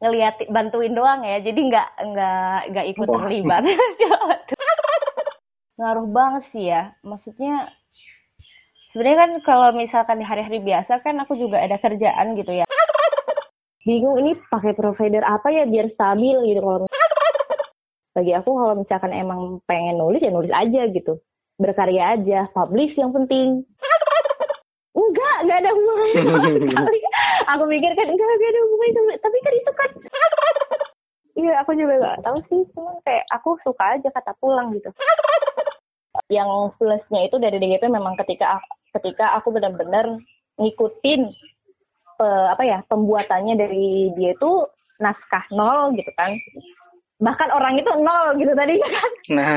ngeliat bantuin doang ya. Jadi nggak nggak nggak ikut terlibat. Ngaruh banget sih ya. Maksudnya sebenarnya kan kalau misalkan di hari-hari biasa kan aku juga ada kerjaan gitu ya. Bingung ini pakai provider apa ya biar stabil gitu kalau bagi aku kalau misalkan emang pengen nulis ya nulis aja gitu. Berkarya aja publish yang penting. Enggak enggak ada hubungannya sekali aku mikir kan enggak enggak ada hubungannya tapi kan itu kan iya aku juga nggak tahu sih. Cuma kayak aku suka aja kata pulang gitu. Yang plusnya itu dari DGP memang ketika ketika aku benar-benar ngikutin uh, apa ya pembuatannya dari dia itu naskah nol gitu kan. Bahkan orang itu nol gitu tadi kan? Nah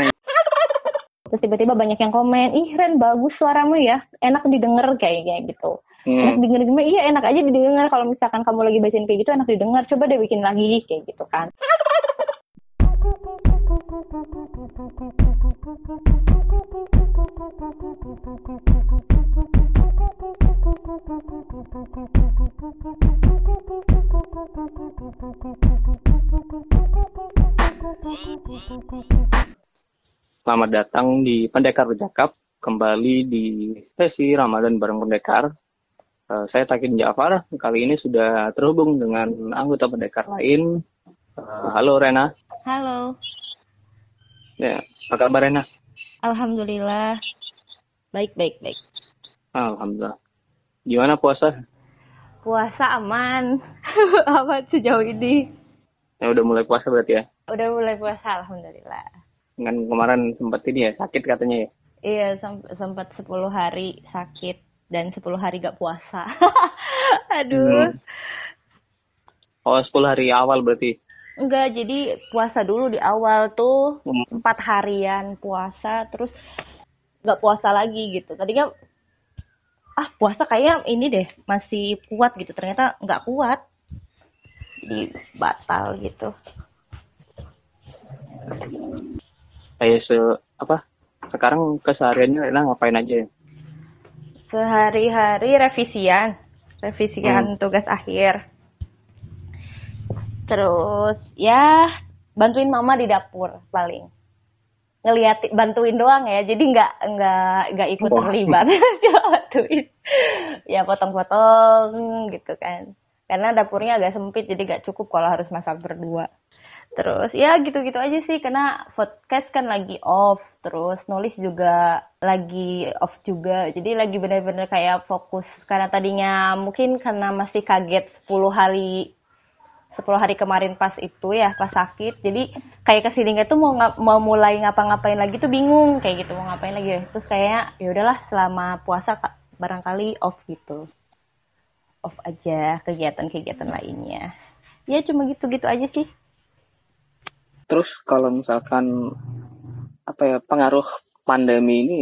terus tiba-tiba banyak yang komen ih Ren bagus suaramu ya. Enak didengar kayak kayak gitu. Hmm. enak didengar gimana? Iya enak aja didengar. Kalau misalkan kamu lagi bacain kayak gitu enak didengar. Coba deh bikin lagi kayak gitu kan Selamat datang di Pendekar Bercakap, kembali di sesi Ramadan bareng Pendekar. Uh, saya Takin Jafar, kali ini sudah terhubung dengan anggota Pendekar lain. Uh, halo Rena. Halo. Ya, apa kabar Rena? Alhamdulillah. Baik, baik, baik. Alhamdulillah. Gimana puasa? Puasa aman. aman sejauh ini. Ya udah mulai puasa berarti ya? Udah mulai puasa, Alhamdulillah kan kemarin sempat ini ya sakit katanya ya? Iya sempat 10 hari sakit dan 10 hari gak puasa. Aduh. Hmm. oh 10 hari awal berarti? Enggak jadi puasa dulu di awal tuh hmm. empat hmm. harian puasa terus gak puasa lagi gitu. Tadinya ah puasa kayak ini deh masih kuat gitu. Ternyata nggak kuat. Jadi batal gitu kayak se apa sekarang kesehariannya Rena ngapain aja ya? Sehari-hari revisian, revisian hmm. tugas akhir. Terus ya bantuin mama di dapur paling. Ngeliat bantuin doang ya, jadi nggak nggak nggak ikut terlibat. bantuin. Ya potong-potong gitu kan. Karena dapurnya agak sempit jadi nggak cukup kalau harus masak berdua terus ya gitu-gitu aja sih karena podcast kan lagi off terus nulis juga lagi off juga. Jadi lagi bener-bener kayak fokus karena tadinya mungkin karena masih kaget 10 hari 10 hari kemarin pas itu ya pas sakit. Jadi kayak ke sini tuh mau mau mulai ngapa-ngapain lagi tuh bingung kayak gitu mau ngapain lagi. Terus kayak ya udahlah selama puasa barangkali off gitu. Off aja kegiatan-kegiatan lainnya. Ya cuma gitu-gitu aja sih Terus kalau misalkan apa ya pengaruh pandemi ini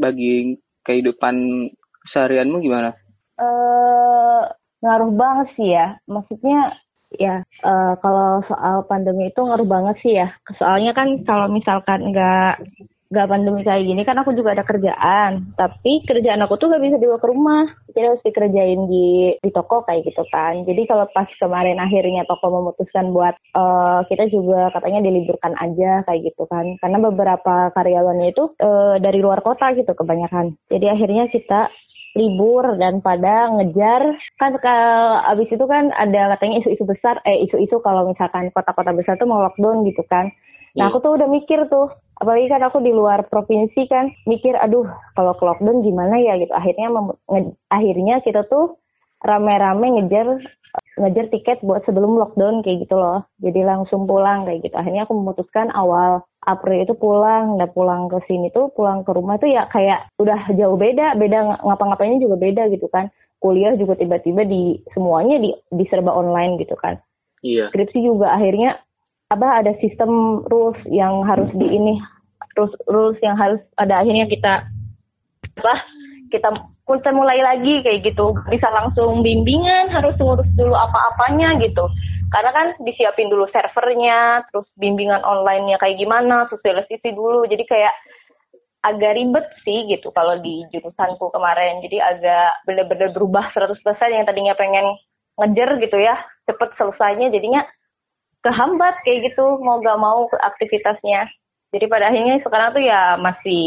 bagi kehidupan seharianmu gimana? Eh uh, ngaruh banget sih ya. Maksudnya ya uh, kalau soal pandemi itu ngaruh banget sih ya. Soalnya kan kalau misalkan nggak gak pandemi kayak gini kan aku juga ada kerjaan. Tapi kerjaan aku tuh gak bisa dibawa ke rumah. Jadi harus dikerjain di di toko kayak gitu kan. Jadi kalau pas kemarin akhirnya toko memutuskan buat uh, kita juga katanya diliburkan aja kayak gitu kan. Karena beberapa karyawannya itu uh, dari luar kota gitu kebanyakan. Jadi akhirnya kita libur dan pada ngejar. Kan abis itu kan ada katanya isu-isu besar. Eh isu-isu kalau misalkan kota-kota besar tuh mau lockdown gitu kan. Nah aku tuh udah mikir tuh, apalagi kan aku di luar provinsi kan, mikir aduh kalau ke lockdown gimana ya gitu. Akhirnya akhirnya kita tuh rame-rame ngejar ngejar tiket buat sebelum lockdown kayak gitu loh. Jadi langsung pulang kayak gitu. Akhirnya aku memutuskan awal April itu pulang, udah pulang ke sini tuh, pulang ke rumah tuh ya kayak udah jauh beda, beda ngapa-ngapainnya juga beda gitu kan. Kuliah juga tiba-tiba di semuanya di, di serba online gitu kan. Iya. Skripsi juga akhirnya apa ada sistem rules yang harus di ini rules rules yang harus ada akhirnya kita apa kita kita mulai lagi kayak gitu. Bisa langsung bimbingan harus ngurus dulu apa-apanya gitu. Karena kan disiapin dulu servernya terus bimbingan onlinenya kayak gimana sosialisasi dulu. Jadi kayak agak ribet sih gitu kalau di jurusanku kemarin. Jadi agak bener-bener berubah 100% yang tadinya pengen ngejer gitu ya. Cepet selesainya jadinya kehambat kayak gitu mau gak mau aktivitasnya. Jadi pada akhirnya sekarang tuh ya masih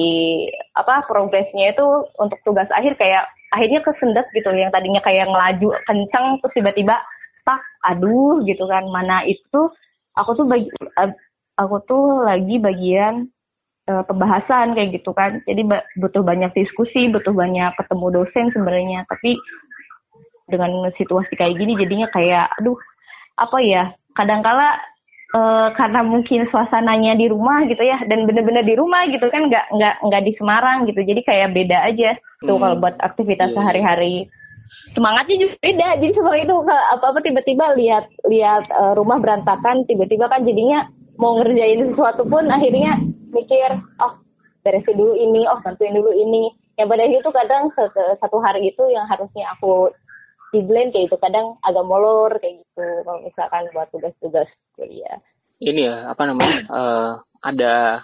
apa progresnya itu untuk tugas akhir kayak akhirnya kesendet gitu yang tadinya kayak ngelaju kencang terus tiba-tiba tak aduh gitu kan. Mana itu aku tuh bagi aku tuh lagi bagian uh, pembahasan kayak gitu kan. Jadi butuh banyak diskusi butuh banyak ketemu dosen sebenarnya. Tapi dengan situasi kayak gini jadinya kayak aduh apa ya kadangkala uh, karena mungkin suasananya di rumah gitu ya dan bener-bener di rumah gitu kan nggak nggak nggak di Semarang gitu jadi kayak beda aja tuh hmm. kalau buat aktivitas yeah. sehari-hari semangatnya juga beda jadi semangat itu apa apa tiba-tiba lihat lihat uh, rumah berantakan tiba-tiba kan jadinya mau ngerjain sesuatu pun akhirnya mikir oh beresin dulu ini oh bantuin dulu ini yang pada itu kadang satu hari itu yang harusnya aku di blend kayak itu kadang agak molor kayak gitu kalau misalkan buat tugas-tugas kuliah ini ya apa namanya uh, ada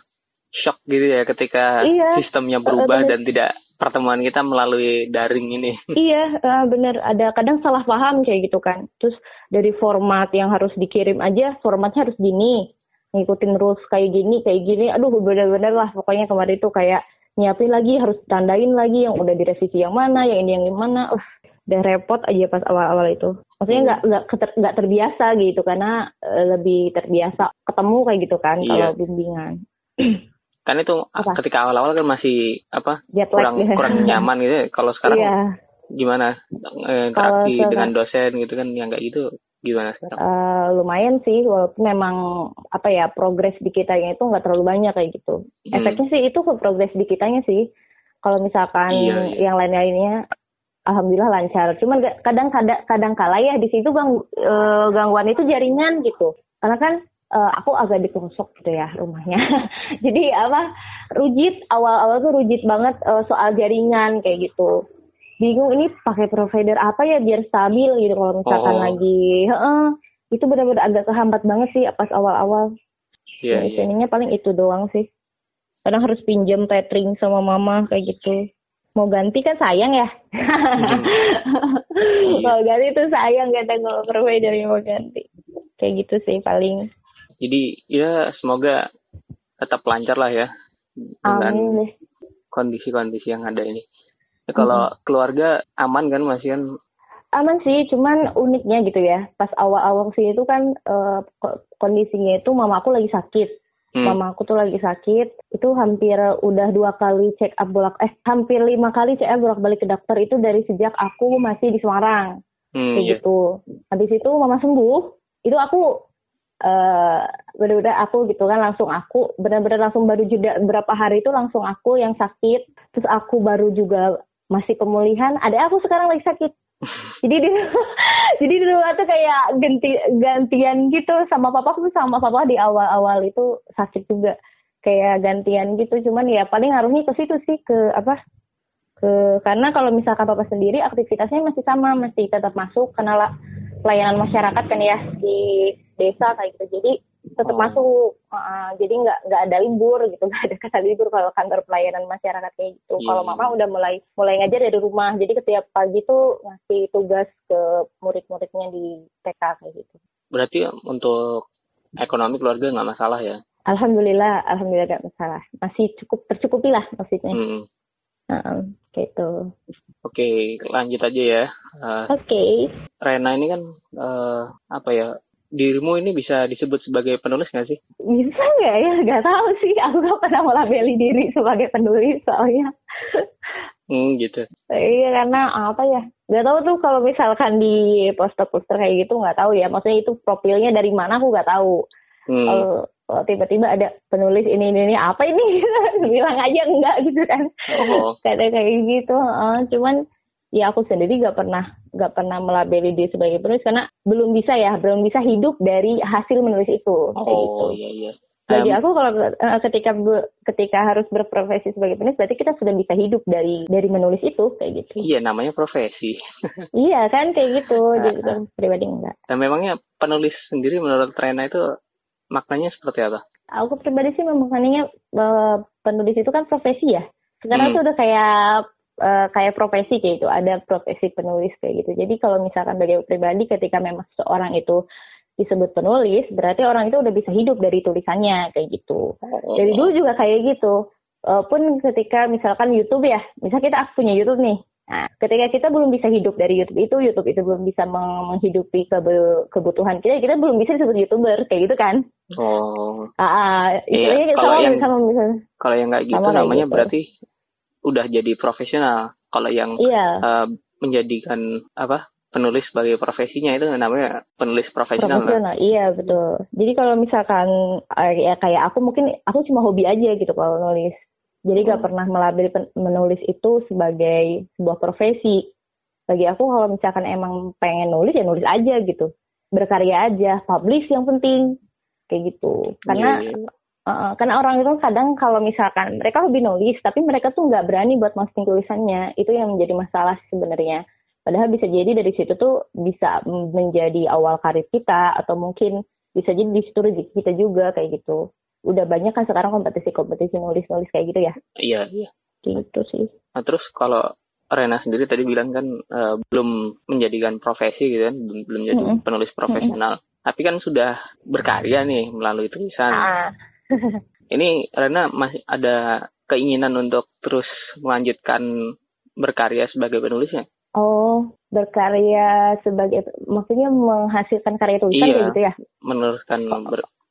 shock gitu ya ketika iya, sistemnya berubah uh, dan tidak pertemuan kita melalui daring ini. Iya, uh, bener. Ada kadang salah paham kayak gitu kan. Terus dari format yang harus dikirim aja, formatnya harus gini. Ngikutin rules kayak gini, kayak gini. Aduh, bener-bener lah. Pokoknya kemarin itu kayak nyiapin lagi, harus tandain lagi yang udah direvisi yang mana, yang ini yang gimana. Uh, udah repot aja pas awal-awal itu. Maksudnya nggak nggak nggak terbiasa gitu karena uh, lebih terbiasa ketemu kayak gitu kan iya. kalau bimbingan. kan itu apa? ketika awal-awal kan masih apa Jet kurang ya. kurang nyaman gitu ya. kalau sekarang yeah. gimana eh, interaksi dengan dosen gitu kan yang kayak gitu gimana sekarang uh, lumayan sih walaupun memang apa ya progres di kitanya itu nggak terlalu banyak kayak gitu hmm. efeknya sih itu ke progres di kitanya sih kalau misalkan iya, iya. yang lain-lainnya alhamdulillah lancar cuman kadang kadang kadang kala ya di situ gang, uh, gangguan itu jaringan gitu karena kan uh, aku agak dipelosok gitu ya rumahnya. Jadi apa rujit awal-awal tuh rujit banget uh, soal jaringan kayak gitu. Bingung ini pakai provider apa ya biar stabil gitu kalau misalkan oh. lagi. Uh, itu benar-benar agak kehambat banget sih pas awal-awal. Iya. Yeah, yeah. paling itu doang sih. Kadang harus pinjam tethering sama mama kayak gitu. Mau ganti kan sayang ya. Hmm. mau ganti tuh sayang kata kalau provider mau ganti. Kayak gitu sih paling jadi ya semoga tetap lancar lah ya dengan kondisi-kondisi yang ada ini. Ya, kalau hmm. keluarga aman kan masih kan? Aman sih, cuman uniknya gitu ya. Pas awal-awal sih itu kan uh, kondisinya itu mama aku lagi sakit. Hmm. Mama aku tuh lagi sakit, itu hampir udah dua kali check up bolak eh hampir lima kali check up bolak balik ke dokter itu dari sejak aku masih di Semarang, hmm, kayak yeah. gitu. Habis itu mama sembuh, itu aku uh, benar-benar aku gitu kan langsung aku benar-benar langsung baru jeda berapa hari itu langsung aku yang sakit terus aku baru juga masih pemulihan ada aku sekarang lagi sakit jadi di jadi di rumah tuh kayak ganti gantian gitu sama papa aku sama papa di awal-awal itu sakit juga. Kayak gantian gitu cuman ya paling ngaruhnya ke situ sih ke apa ke karena kalau misalkan papa sendiri aktivitasnya masih sama masih tetap masuk karena pelayanan masyarakat kan ya di desa kayak gitu. Jadi tetap oh. masuk uh, jadi nggak nggak ada libur gitu nggak ada kata libur kalau kantor pelayanan masyarakat kayak gitu yeah. kalau mama udah mulai mulai ngajar dari rumah jadi setiap pagi tuh ngasih tugas ke murid-muridnya di TK kayak gitu berarti untuk ekonomi keluarga nggak masalah ya alhamdulillah alhamdulillah nggak masalah masih cukup tercukupi lah maksudnya hmm. Uh, gitu. Oke, lanjut aja ya. Uh, Oke. Okay. Rena ini kan uh, apa ya? Dirimu ini bisa disebut sebagai penulis nggak sih? Bisa nggak ya? Gak tahu sih. Aku gak pernah melabeli diri sebagai penulis soalnya. Hmm, gitu. Iya karena apa ya? Gak tahu tuh kalau misalkan di poster-poster kayak gitu nggak tahu ya. Maksudnya itu profilnya dari mana aku nggak tahu. Hmm. Kalau oh, tiba-tiba ada penulis ini ini, ini apa ini bilang aja enggak gitu kan oh. kayak kayak gitu uh, cuman ya aku sendiri gak pernah gak pernah melabeli dia sebagai penulis karena belum bisa ya belum bisa hidup dari hasil menulis itu oh, gitu iya iya bagi aku kalau uh, ketika ketika harus berprofesi sebagai penulis berarti kita sudah bisa hidup dari dari menulis itu kayak gitu. Iya namanya profesi. iya kan kayak gitu. Jadi kan pribadi enggak. Dan memangnya penulis sendiri menurut Trena itu maknanya seperti apa? Aku pribadi sih memaknainya bahwa penulis itu kan profesi ya. Sekarang hmm. tuh udah kayak uh, kayak profesi kayak gitu, ada profesi penulis kayak gitu. Jadi kalau misalkan bagi pribadi ketika memang seorang itu disebut penulis, berarti orang itu udah bisa hidup dari tulisannya kayak gitu. Dari dulu juga kayak gitu. Uh, pun ketika misalkan YouTube ya, misal kita punya YouTube nih, Nah, ketika kita belum bisa hidup dari YouTube itu, YouTube itu belum bisa menghidupi kebutuhan kita, kita belum bisa disebut YouTuber, kayak gitu kan? Oh. Ah, iya. Kalau yang, sama kalau yang nggak gitu namanya gitu. berarti udah jadi profesional. Kalau yang iya. uh, menjadikan apa penulis sebagai profesinya itu namanya penulis profesional. Profesional, iya betul. Jadi kalau misalkan ya kayak aku mungkin aku cuma hobi aja gitu kalau nulis. Jadi gak hmm. pernah melabel menulis itu sebagai sebuah profesi. Bagi aku kalau misalkan emang pengen nulis ya nulis aja gitu. Berkarya aja, publish yang penting. Kayak gitu. Karena yeah. Iya. Uh, karena orang itu kadang kalau misalkan mereka hobi nulis, tapi mereka tuh nggak berani buat posting tulisannya. Itu yang menjadi masalah sebenarnya. Padahal bisa jadi dari situ tuh bisa menjadi awal karir kita atau mungkin bisa jadi di situ rezeki kita juga kayak gitu udah banyak kan sekarang kompetisi-kompetisi nulis-nulis kayak gitu ya. Iya, iya. Gitu sih. Nah, terus kalau Rena sendiri tadi bilang kan uh, belum menjadikan profesi gitu kan, belum, belum jadi mm -hmm. penulis profesional. Mm -hmm. Tapi kan sudah berkarya nih melalui tulisan. Ah. Ini Rena masih ada keinginan untuk terus melanjutkan berkarya sebagai penulisnya? Oh, berkarya sebagai maksudnya menghasilkan karya tulisan iya, gitu ya? meneruskan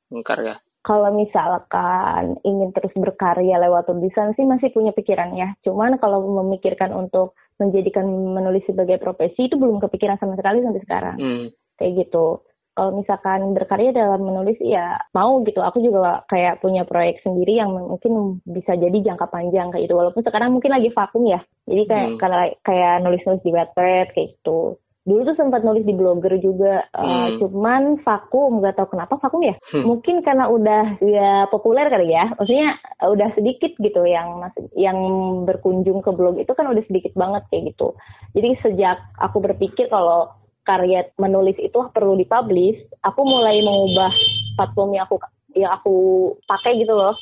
berkarya kalau misalkan ingin terus berkarya lewat tulisan sih masih punya pikiran ya. Cuman kalau memikirkan untuk menjadikan menulis sebagai profesi itu belum kepikiran sama sekali sampai sekarang. Hmm. Kayak gitu. Kalau misalkan berkarya dalam menulis ya mau gitu. Aku juga kayak punya proyek sendiri yang mungkin bisa jadi jangka panjang kayak gitu. Walaupun sekarang mungkin lagi vakum ya. Jadi kayak hmm. kayak nulis-nulis di Wattpad kayak gitu dulu tuh sempat nulis di blogger juga uh, hmm. cuman vakum gak tau kenapa vakum ya hmm. mungkin karena udah ya populer kali ya maksudnya uh, udah sedikit gitu yang yang berkunjung ke blog itu kan udah sedikit banget kayak gitu jadi sejak aku berpikir kalau karya menulis itu perlu dipublish aku mulai mengubah platform yang aku yang aku pakai gitu loh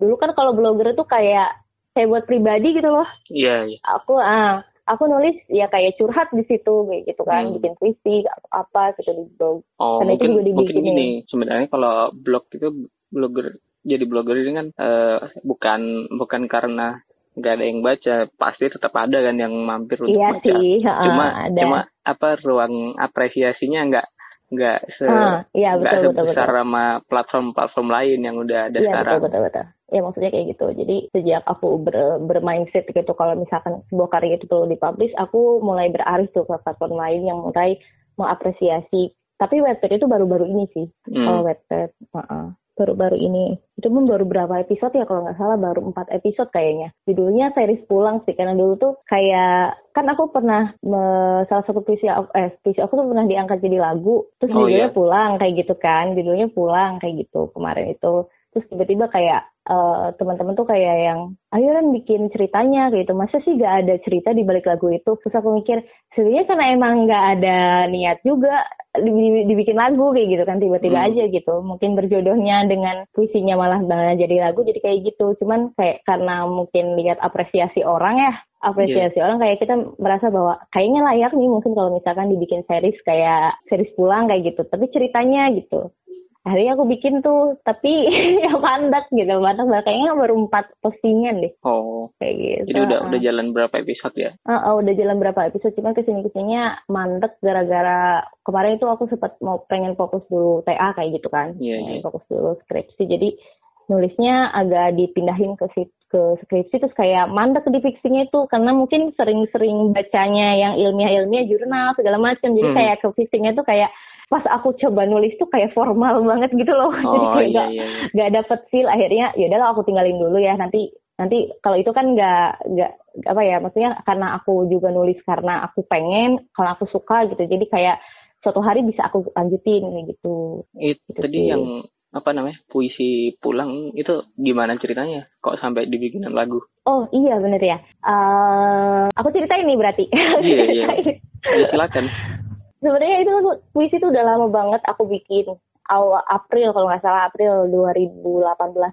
dulu kan kalau blogger itu kayak saya buat pribadi gitu loh iya yeah, yeah. aku ah aku nulis ya kayak curhat di situ kayak gitu kan hmm. bikin puisi apa gitu di blog oh, karena mungkin, itu juga dibikin mungkin gini sebenarnya kalau blog itu blogger jadi blogger ini kan uh, bukan bukan karena nggak ada yang baca pasti tetap ada kan yang mampir untuk iya baca sih, cuma ada. cuma apa ruang apresiasinya nggak nggak se ah, iya, betul, betul, sebesar betul. sama platform-platform lain yang udah ada iya, sekarang. Betul, betul, betul. Ya maksudnya kayak gitu. Jadi sejak aku ber, bermindset gitu kalau misalkan sebuah karya itu perlu dipublish, aku mulai beralih tuh ke platform lain yang mulai mengapresiasi. Tapi website itu baru-baru ini sih. Hmm. Kalau website, uh -uh baru-baru ini. Itu pun baru berapa episode ya kalau nggak salah baru empat episode kayaknya. Judulnya series pulang sih karena dulu tuh kayak kan aku pernah me, salah satu puisi eh puisi aku tuh pernah diangkat jadi lagu terus oh, judulnya iya? pulang kayak gitu kan judulnya pulang kayak gitu kemarin itu terus tiba-tiba kayak uh, teman-teman tuh kayak yang ayo kan bikin ceritanya gitu. Masa sih gak ada cerita di balik lagu itu? Terus aku mikir sebenarnya karena emang gak ada niat juga dibikin lagu kayak gitu kan tiba-tiba hmm. aja gitu. Mungkin berjodohnya dengan puisinya malah banget jadi lagu jadi kayak gitu. Cuman kayak karena mungkin lihat apresiasi orang ya apresiasi yeah. orang kayak kita merasa bahwa kayaknya layak nih mungkin kalau misalkan dibikin series kayak series pulang kayak gitu. Tapi ceritanya gitu akhirnya aku bikin tuh tapi ya mandak gitu mandak kayaknya baru empat postingan deh. Oh. Kayak gitu. Jadi udah udah jalan berapa episode ya? Uh, uh, udah jalan berapa episode cuman ke sini ke sininya mandek gara-gara kemarin itu aku sempat mau pengen fokus dulu TA kayak gitu kan. Yeah, yeah. fokus dulu skripsi. Jadi nulisnya agak dipindahin ke ke skripsi terus kayak mandek di fixingnya itu karena mungkin sering-sering bacanya yang ilmiah-ilmiah jurnal segala macam. Jadi hmm. kayak ke fixingnya tuh kayak pas aku coba nulis tuh kayak formal banget gitu loh. Oh, jadi kayak iya, gak, iya, iya. gak dapet feel. Akhirnya ya udahlah aku tinggalin dulu ya. Nanti nanti kalau itu kan gak nggak apa ya maksudnya karena aku juga nulis karena aku pengen kalau aku suka gitu. Jadi kayak suatu hari bisa aku lanjutin kayak gitu. Itu gitu tadi sih. yang apa namanya puisi pulang itu gimana ceritanya? Kok sampai dibikinan lagu? Oh iya bener ya. Uh, aku ceritain nih berarti. Iya iya. Ya, silakan sebenarnya itu puisi itu udah lama banget aku bikin. Awal April kalau nggak salah April 2018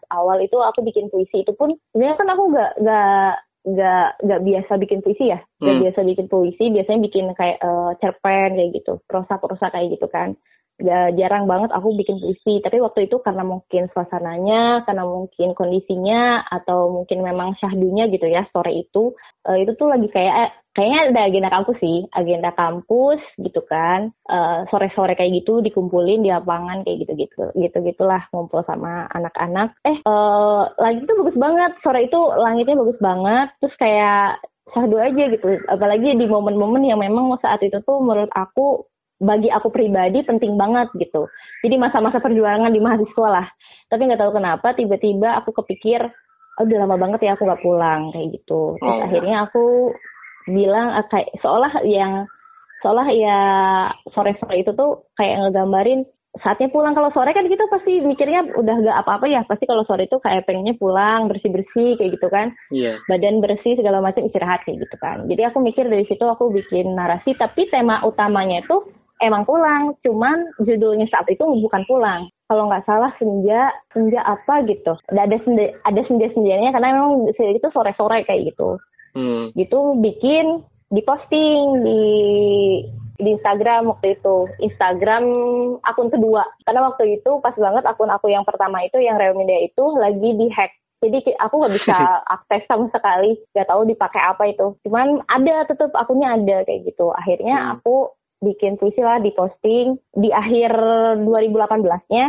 awal itu aku bikin puisi. Itu pun sebenarnya kan aku nggak nggak nggak nggak biasa bikin puisi ya. Nggak Hmm. biasa bikin puisi. Biasanya bikin kayak eh, cerpen kayak gitu. Prosa prosa kayak gitu kan. Gak jarang banget aku bikin puisi. Tapi waktu itu karena mungkin suasananya karena mungkin kondisinya atau mungkin memang syahdunya gitu ya sore itu eh, itu tuh lagi kayak kayaknya ada agenda kampus sih agenda kampus gitu kan. Eh, sore-sore kayak gitu dikumpulin di lapangan kayak gitu-gitu gitu-gitulah ngumpul sama anak-anak. Eh eh, langit itu bagus banget sore itu langitnya bagus banget. Terus kayak syahdu aja gitu apalagi di momen-momen yang memang saat itu tuh menurut aku bagi aku pribadi penting banget gitu. Jadi masa-masa perjuangan di mahasiswa lah. Tapi nggak tahu kenapa tiba-tiba aku kepikir oh, udah lama banget ya aku nggak pulang kayak gitu. Terus Oh. akhirnya aku bilang ah, kayak seolah yang seolah ya sore-sore itu tuh kayak ngegambarin saatnya pulang. Kalau sore kan kita pasti mikirnya udah gak apa-apa ya. Pasti kalau sore itu kayak pengennya pulang bersih-bersih kayak gitu kan. Iya. badan bersih segala macam istirahat kayak gitu kan. Jadi aku mikir dari situ aku bikin narasi. Tapi tema utamanya itu emang pulang. Cuman judulnya saat itu bukan pulang. Kalau nggak salah senja senja apa gitu. Ada ada senja ada senja senjanya karena memang itu sore sore kayak gitu Hmm. gitu bikin diposting di di Instagram waktu itu. Instagram akun kedua. Karena waktu itu pas banget akun aku yang pertama itu yang Real Media itu lagi dihack. Jadi aku nggak bisa akses sama sekali. Nggak tahu dipakai apa itu. Cuman ada tetap akunnya ada kayak gitu. Akhirnya Hmm. aku bikin puisi lah diposting. Di akhir 2018-nya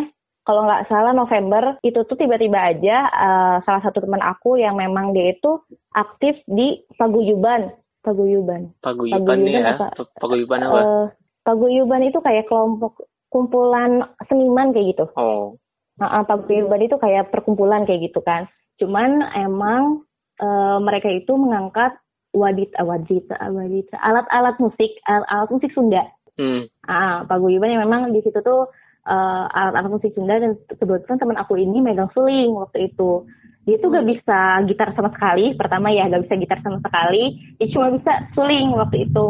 kalau nggak salah November itu tuh tiba-tiba aja eh, salah satu teman aku yang memang dia itu aktif di paguyuban paguyuban Paguyuban Paguyuban ya. apa? Pa- Paguyuban apa? Eh, paguyuban itu kayak kelompok kumpulan seniman kayak gitu oh. Nah, paguyuban itu kayak perkumpulan kayak gitu kan cuman emang eh, mereka itu mengangkat wadita wadita wadita alat-alat musik alat-alat musik Sunda Hmm. Ah, paguyuban yang memang di situ tuh eh, alat-alat musik Sunda dan kebetulan teman aku ini megang suling waktu itu. Dia tuh gak bisa gitar sama sekali. Pertama ya gak bisa gitar sama sekali. Dia cuma bisa suling waktu itu.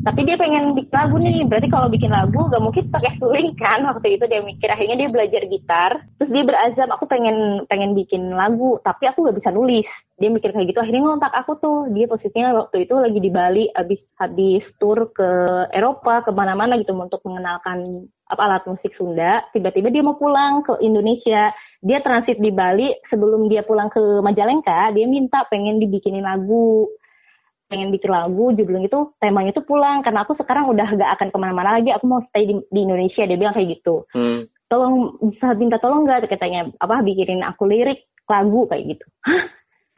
Tapi dia pengen bikin lagu nih. Berarti kalau bikin lagu gak mungkin pakai suling kan. Waktu itu dia mikir akhirnya dia belajar gitar. Terus dia berazam aku pengen pengen bikin lagu. Tapi aku gak bisa nulis. Dia mikir kayak gitu. Akhirnya ngontak aku tuh. Dia posisinya waktu itu lagi di Bali. Habis habis tur ke Eropa ke mana-mana gitu untuk mengenalkan apa alat musik Sunda. Tiba-tiba dia mau pulang ke Indonesia. Dia transit di Bali sebelum dia pulang ke Majalengka. Dia minta pengen dibikinin lagu pengen bikin lagu judulnya itu temanya itu pulang. Karena aku sekarang udah gak akan ke mana-mana lagi aku mau stay di, di Indonesia dia bilang kayak gitu. Hmm. tolong bisa minta tolong nggak? Katanya apa bikinin aku lirik lagu kayak gitu. Hah?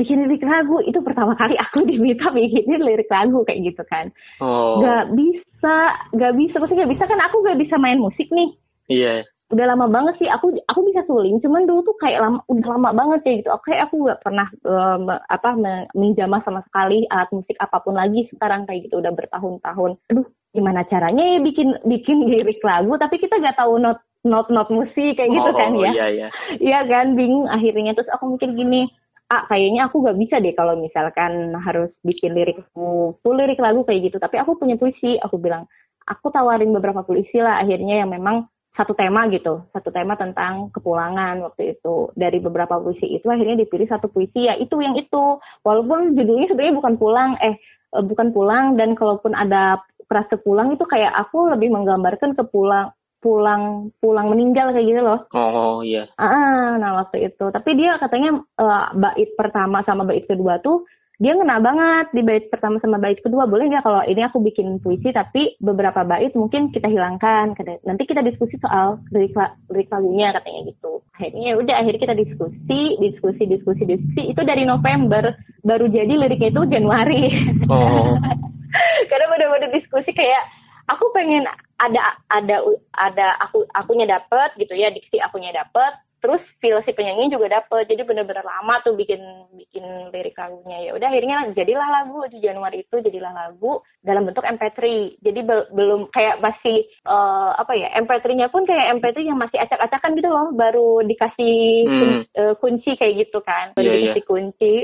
Bikin lirik lagu? Itu pertama kali aku diminta bikinin lirik lagu kayak gitu kan. Oh. nggak bisa nggak bisa. Pasti nggak bisa kan? Aku nggak bisa main musik nih. Iya. Udah lama banget sih. Aku aku bisa suling cuman dulu tuh kayak lama udah lama banget ya gitu. Oke aku nggak pernah me- apa me- menjamah sama sekali alat musik apa pun lagi sekarang kayak gitu. Udah bertahun-tahun. Aduh gimana caranya ya bikin bikin lirik lagu? Tapi kita nggak tahu not not not musik kayak gitu oh, kan ya. Iya, iya. Iya kan bingung akhirnya. Terus aku mikir gini ah kayaknya aku gak bisa deh kalau misalkan harus bikin lirik full lirik lagu kayak gitu. Tapi aku punya puisi. Aku bilang aku tawarin beberapa puisi lah akhirnya yang memang satu tema gitu satu tema tentang kepulangan waktu itu dari beberapa puisi itu akhirnya dipilih satu puisi ya itu yang itu walaupun judulnya sebenarnya bukan pulang eh eh, bukan pulang dan kalaupun ada frase pulang itu kayak aku lebih menggambarkan ke pulang pulang pulang meninggal kayak gitu loh Oh, iya. Ah, nah waktu itu. Tapi dia katanya eh, bait pertama sama bait kedua tuh dia ngena banget di bait pertama sama bait kedua. Boleh nggak kalau ini aku bikin puisi tapi beberapa bait mungkin kita hilangkan. Nanti kita diskusi soal lirik, lirik lagunya katanya gitu. Akhirnya ya udah akhirnya kita diskusi, diskusi, diskusi, diskusi. Itu dari November baru jadi liriknya itu Januari. Oh. Karena bener-bener diskusi kayak aku pengen ada ada ada aku akunya dapet gitu ya diksi akunya dapet terus feel si penyanyi juga dapet jadi bener-bener lama tuh bikin bikin lirik lagunya. Ya udah akhirnya jadilah lagu di Januari itu jadilah lagu dalam bentuk MP3 jadi bel- belum kayak masih eh, apa ya MP3-nya pun kayak MP3 yang masih acak-acakan gitu loh baru dikasih kun- eh, kunci kayak gitu kan. Baru Iya, iya. dikasih kunci.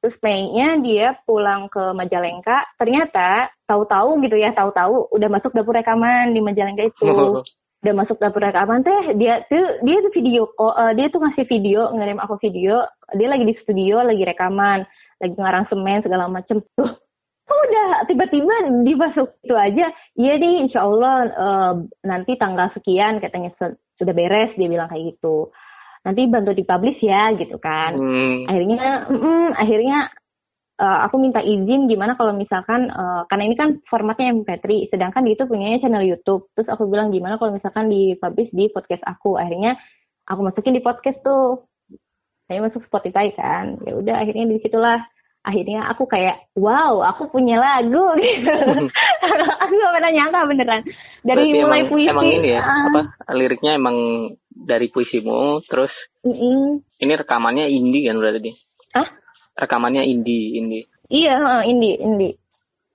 Terus Mei-nya dia pulang ke Majalengka, ternyata tahu-tahu gitu ya, tahu-tahu udah masuk dapur rekaman di Majalengka itu. Udah masuk dapur rekaman teh, dia tuh dia tuh video kok, eh, dia tuh ngasih video, ngirim aku video, dia lagi di studio, lagi rekaman. lagi ngarang semen segala macem tuh kok udah tiba-tiba dimasuk itu aja iya nih insya Allah uh, nanti tanggal sekian katanya sudah beres dia bilang kayak gitu nanti bantu dipublish ya gitu kan hmm. akhirnya mm, akhirnya uh, aku minta izin gimana kalau misalkan uh, karena ini kan formatnya MP3 sedangkan itu punya channel YouTube. Terus aku bilang gimana kalau misalkan dipublish di podcast aku? Akhirnya aku masukin di podcast tuh. Saya masuk Spotify kan. Ya udah akhirnya di situlah. Akhirnya aku kayak wow aku punya lagu. Gitu aku gak pernah nyangka beneran. Dari Berarti mulai emang, puisi emang ini ya uh, apa liriknya emang dari puisimu terus uh, uh. ini rekamannya indie kan berarti? Ah rekamannya indie indie iya indie indie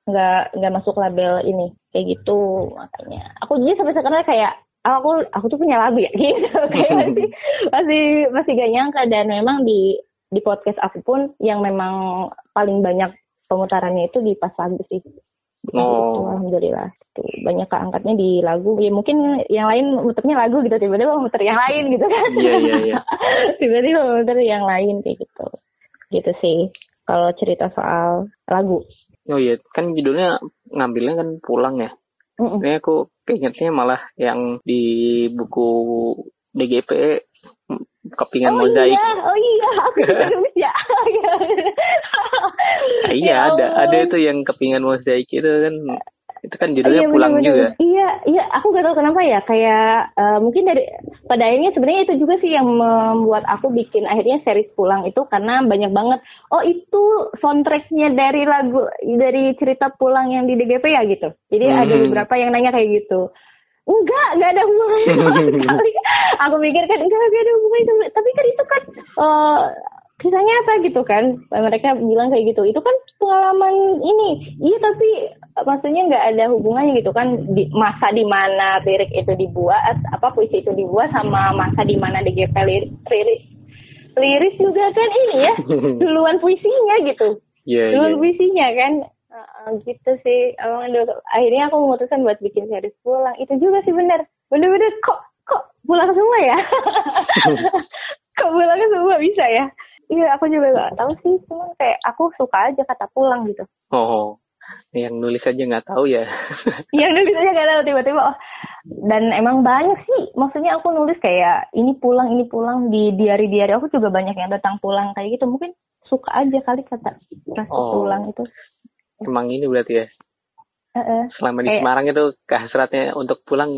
nggak nggak masuk label ini kayak gitu makanya aku jadi sampai sekarang kayak oh, aku aku tuh punya lagu ya gitu kayak masih masih masih gak nyangka dan memang di di podcast aku pun yang memang paling banyak pemutarannya itu di pas lagu sih. Oh. Gitu, alhamdulillah. Tuh, banyak keangkatnya di lagu. Ya mungkin yang lain muternya lagu gitu, tiba-tiba muter yang lain gitu kan. Iya, iya, iya. tiba-tiba muter yang lain kayak gitu. Gitu sih. Kalau cerita soal lagu. Oh iya, kan judulnya ngambilnya kan pulang ya. Mm -mm. Ini aku keingetnya malah yang di buku DGP kepingan oh mozaik. Iya, oh iya, aku juga ya. iya, ya ada ada itu yang kepingan mozaik itu kan itu kan judulnya iya, pulang bener, juga. Iya, iya, aku gak tahu kenapa ya. Kayak uh, mungkin dari pada akhirnya sebenarnya itu juga sih yang membuat aku bikin akhirnya series pulang itu karena banyak banget. Oh itu soundtracknya dari lagu dari cerita pulang yang di DGP ya gitu. Jadi hmm. ada beberapa yang nanya kayak gitu enggak enggak ada hubungannya sama sekali aku pikir kan enggak enggak ada hubungannya sama tapi kan itu kan uh, kisahnya apa gitu kan? Mereka bilang kayak gitu. Itu kan pengalaman ini. Iya tapi maksudnya nggak ada hubungannya gitu kan? Di masa di mana lirik itu dibuat apa puisi itu dibuat sama masa di mana DGP lirik lirik liris juga kan ini ya duluan puisinya gitu. Yeah, duluan yeah. puisinya kan? Uh, gitu sih. Emang akhirnya aku memutuskan buat bikin series pulang. Itu juga sih bener bener-bener kok kok pulang semua ya? Kok pulang semua? Bisa ya iya aku juga gak tahu sih cuman kayak aku suka aja kata pulang gitu. Oh yang nulis aja nggak tahu ya. Yang nulis aja nggak tahu tiba-tiba oh. dan emang banyak sih maksudnya aku nulis kayak ini pulang ini pulang di diary-diary aku juga banyak yang datang pulang kayak gitu mungkin suka aja kali kata rasa oh. pulang itu. Emang ini berarti ya? Uh-uh. selama di Semarang itu kehasratnya untuk pulang.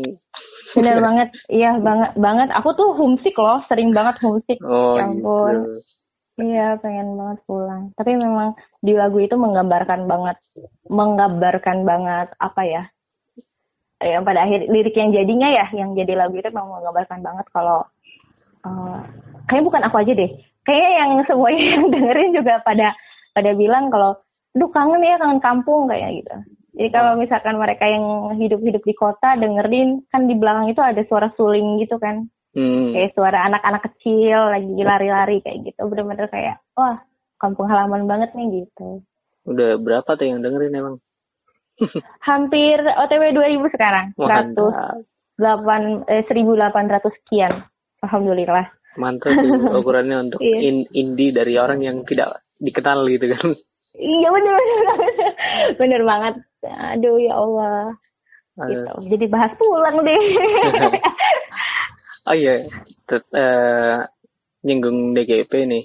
Benar banget iya banget banget. Aku tuh homesick loh sering banget homesick. Oh, ya ampun. gitu. Iya pengen banget pulang. Tapi memang di lagu itu menggambarkan banget menggambarkan banget apa ya yang pada akhir lirik yang jadinya ya yang jadi lagu itu memang menggambarkan banget kalau uh, kayaknya bukan aku aja deh. Kayaknya yang semuanya yang dengerin juga pada pada bilang kalau duh kangen ya kangen kampung kayak gitu. Jadi kalau misalkan mereka yang hidup-hidup di kota dengerin kan di belakang itu ada suara suling gitu kan hmm. kayak suara anak-anak kecil lagi lari-lari kayak gitu bener-bener kayak wah kampung halaman banget nih gitu udah berapa tuh yang dengerin emang hampir OTW 2000 sekarang seratus delapan eh seribu delapan ratus sekian alhamdulillah mantap tuh ukurannya untuk iya. in, indie dari orang yang tidak dikenal gitu kan Iya bener bener bener banget. Aduh ya Allah. Gitu. Jadi bahas pulang deh. oh iya, Tet, uh, nyinggung DGP nih.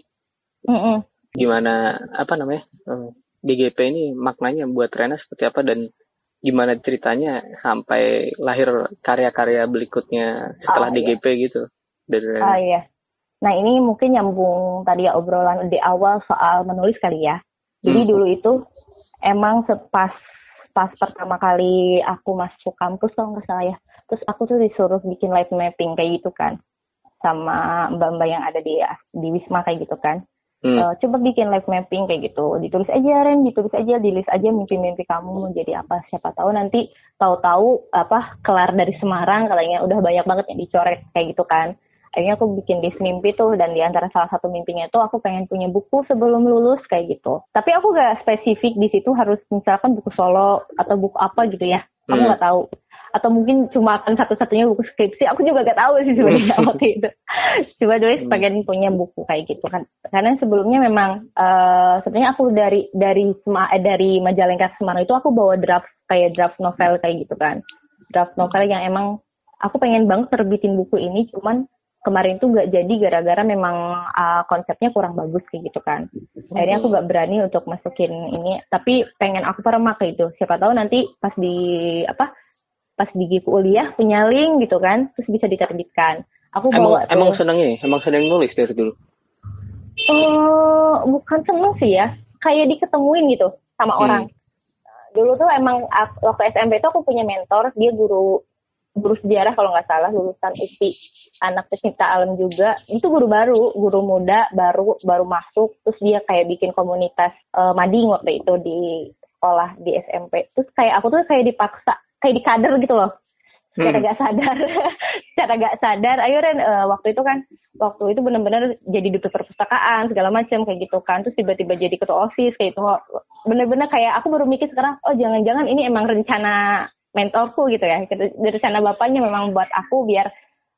Mm -mm. Gimana apa namanya? Uh, DGP ini maknanya buat Rena seperti apa dan gimana ceritanya sampai lahir karya-karya berikutnya setelah oh, DGP iya. gitu dari Rena. Oh iya. Nah ini mungkin nyambung tadi ya obrolan di awal soal menulis kali ya. Jadi hmm. dulu itu emang pas pas pertama kali aku masuk kampus kalau nggak salah ya, terus aku tuh disuruh bikin live mapping kayak gitu kan, sama mbak-mbak yang ada di di wisma kayak gitu kan. Hmm. Uh, coba bikin live mapping kayak gitu, ditulis aja Ren, ditulis aja, dilis aja mimpi-mimpi kamu menjadi apa, siapa tahu nanti tahu-tahu apa kelar dari Semarang kalanya udah banyak banget yang dicoret kayak gitu kan akhirnya aku bikin list mimpi tuh dan di antara salah satu mimpinya itu aku pengen punya buku sebelum lulus kayak gitu tapi aku gak spesifik di situ harus misalkan buku solo atau buku apa gitu ya aku hmm. nggak tahu atau mungkin cuma akan satu-satunya buku skripsi. Aku juga gak tahu sih sebenarnya waktu itu. Coba dulu hmm. pengen punya buku kayak gitu kan. Karena sebelumnya memang uh, sebenarnya aku dari dari eh, dari Majalengka Semarang itu aku bawa draft kayak draft novel kayak gitu kan. Draft novel yang emang aku pengen banget terbitin buku ini. Cuman kemarin tuh gak jadi gara-gara memang uh, konsepnya kurang bagus kayak gitu kan. Akhirnya aku gak berani untuk masukin ini. Tapi pengen aku permak kayak itu siapa tahu nanti pas di apa pas di kuliah punya link gitu kan terus bisa diterbitkan. Aku bawa emang, tuh, emang seneng ini emang seneng nulis dari dulu? Uh, bukan seneng sih ya. Kayak diketemuin gitu sama hmm. orang. Dulu tuh emang waktu SMP itu aku punya mentor dia guru guru sejarah kalau nggak salah lulusan UPI anak pecinta alam juga. Itu guru baru guru muda baru baru masuk. Terus dia kayak bikin komunitas uh, mading waktu itu di sekolah di SMP terus kayak aku tuh kayak dipaksa kayak di kader gitu loh. Secara hmm. gak sadar. Secara gak sadar. Ayo Ren uh, waktu itu kan waktu itu benar-benar jadi duta perpustakaan segala macam kayak gitu kan. Terus tiba-tiba jadi ketua osis kayak itu bener-bener kayak aku baru mikir sekarang oh jangan-jangan ini emang rencana mentorku gitu ya. Gitu. dari rencana bapaknya memang buat aku biar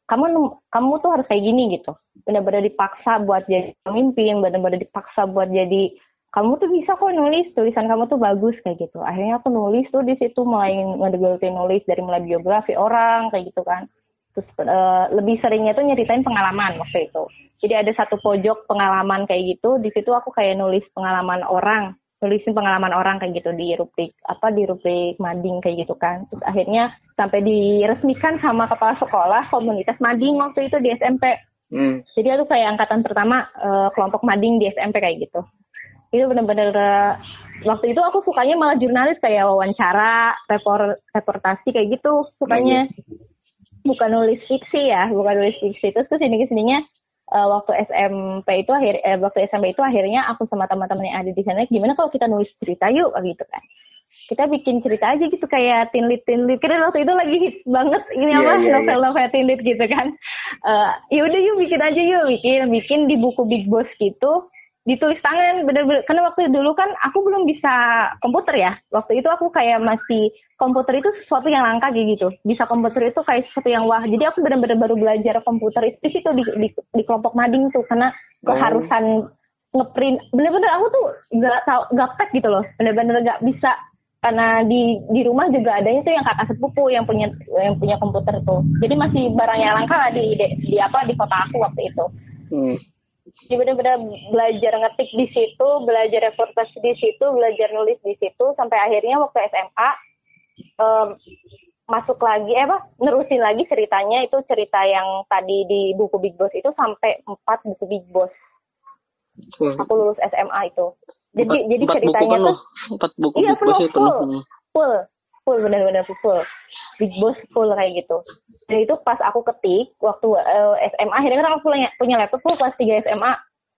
kamu kamu tuh harus kayak gini gitu. Benar-benar dipaksa buat jadi pemimpin benar-benar dipaksa buat jadi kamu tuh bisa kok nulis tulisan kamu tuh bagus kayak gitu. Akhirnya aku nulis tuh di situ mulai ngedevelopin nulis dari mulai biografi orang kayak gitu kan. Terus uh, lebih seringnya tuh nyeritain pengalaman waktu itu. Jadi ada satu pojok pengalaman kayak gitu di situ aku kayak nulis pengalaman orang nulisin pengalaman orang kayak gitu di rubrik apa di rubrik mading kayak gitu kan. Terus akhirnya sampai diresmikan sama kepala sekolah komunitas mading waktu itu di SMP hmm. jadi aku kayak angkatan pertama uh, kelompok mading di SMP kayak gitu itu bener-bener uh, waktu itu aku sukanya malah jurnalis kayak wawancara, repor reportasi kayak gitu sukanya. Bukan nulis fiksi ya, bukan nulis fiksi. Terus ke sini ke sininya uh, waktu SMP itu akhir eh, waktu SMP itu akhirnya aku sama teman-teman yang ada di sana gimana kalau kita nulis cerita yuk gitu kan kita bikin cerita aja gitu kayak tinlit tinlit kira waktu itu lagi hit banget ini yeah, apa yeah, iya. novel novel tinlit gitu kan uh, yaudah yuk bikin aja yuk bikin bikin di buku big boss gitu ditulis tangan bener-bener. Karena waktu dulu kan aku belum bisa komputer ya. Waktu itu aku kayak masih komputer itu sesuatu yang langka gitu. Bisa komputer itu kayak sesuatu yang wah. Jadi aku bener-bener baru belajar komputer itu di situ di, di, di kelompok mading tuh. Karena keharusan ngeprint. Bener-bener aku tuh gak tau gak pack gitu loh. Bener-bener gak bisa. Karena di di rumah juga adanya tuh yang kakak sepupu yang punya yang punya komputer tuh. Jadi masih barang yang langka lah di, di, di apa di kota aku waktu itu. Hmm jadi benar-benar belajar ngetik di situ, belajar reportasi di situ, belajar nulis di situ, sampai akhirnya waktu SMA um, masuk lagi, eh apa, nerusin lagi ceritanya itu cerita yang tadi di buku Big Boss itu sampai empat buku Big Boss. Hmm. Aku lulus SMA itu. Jadi empat, jadi empat ceritanya buku tuh empat buku iya, Big Boss itu full, full, full benar-benar full. Big Boss full kayak gitu. Dan itu pas aku ketik waktu uh, eh, SMA akhirnya kan aku punya, punya laptop full kelas 3 SMA.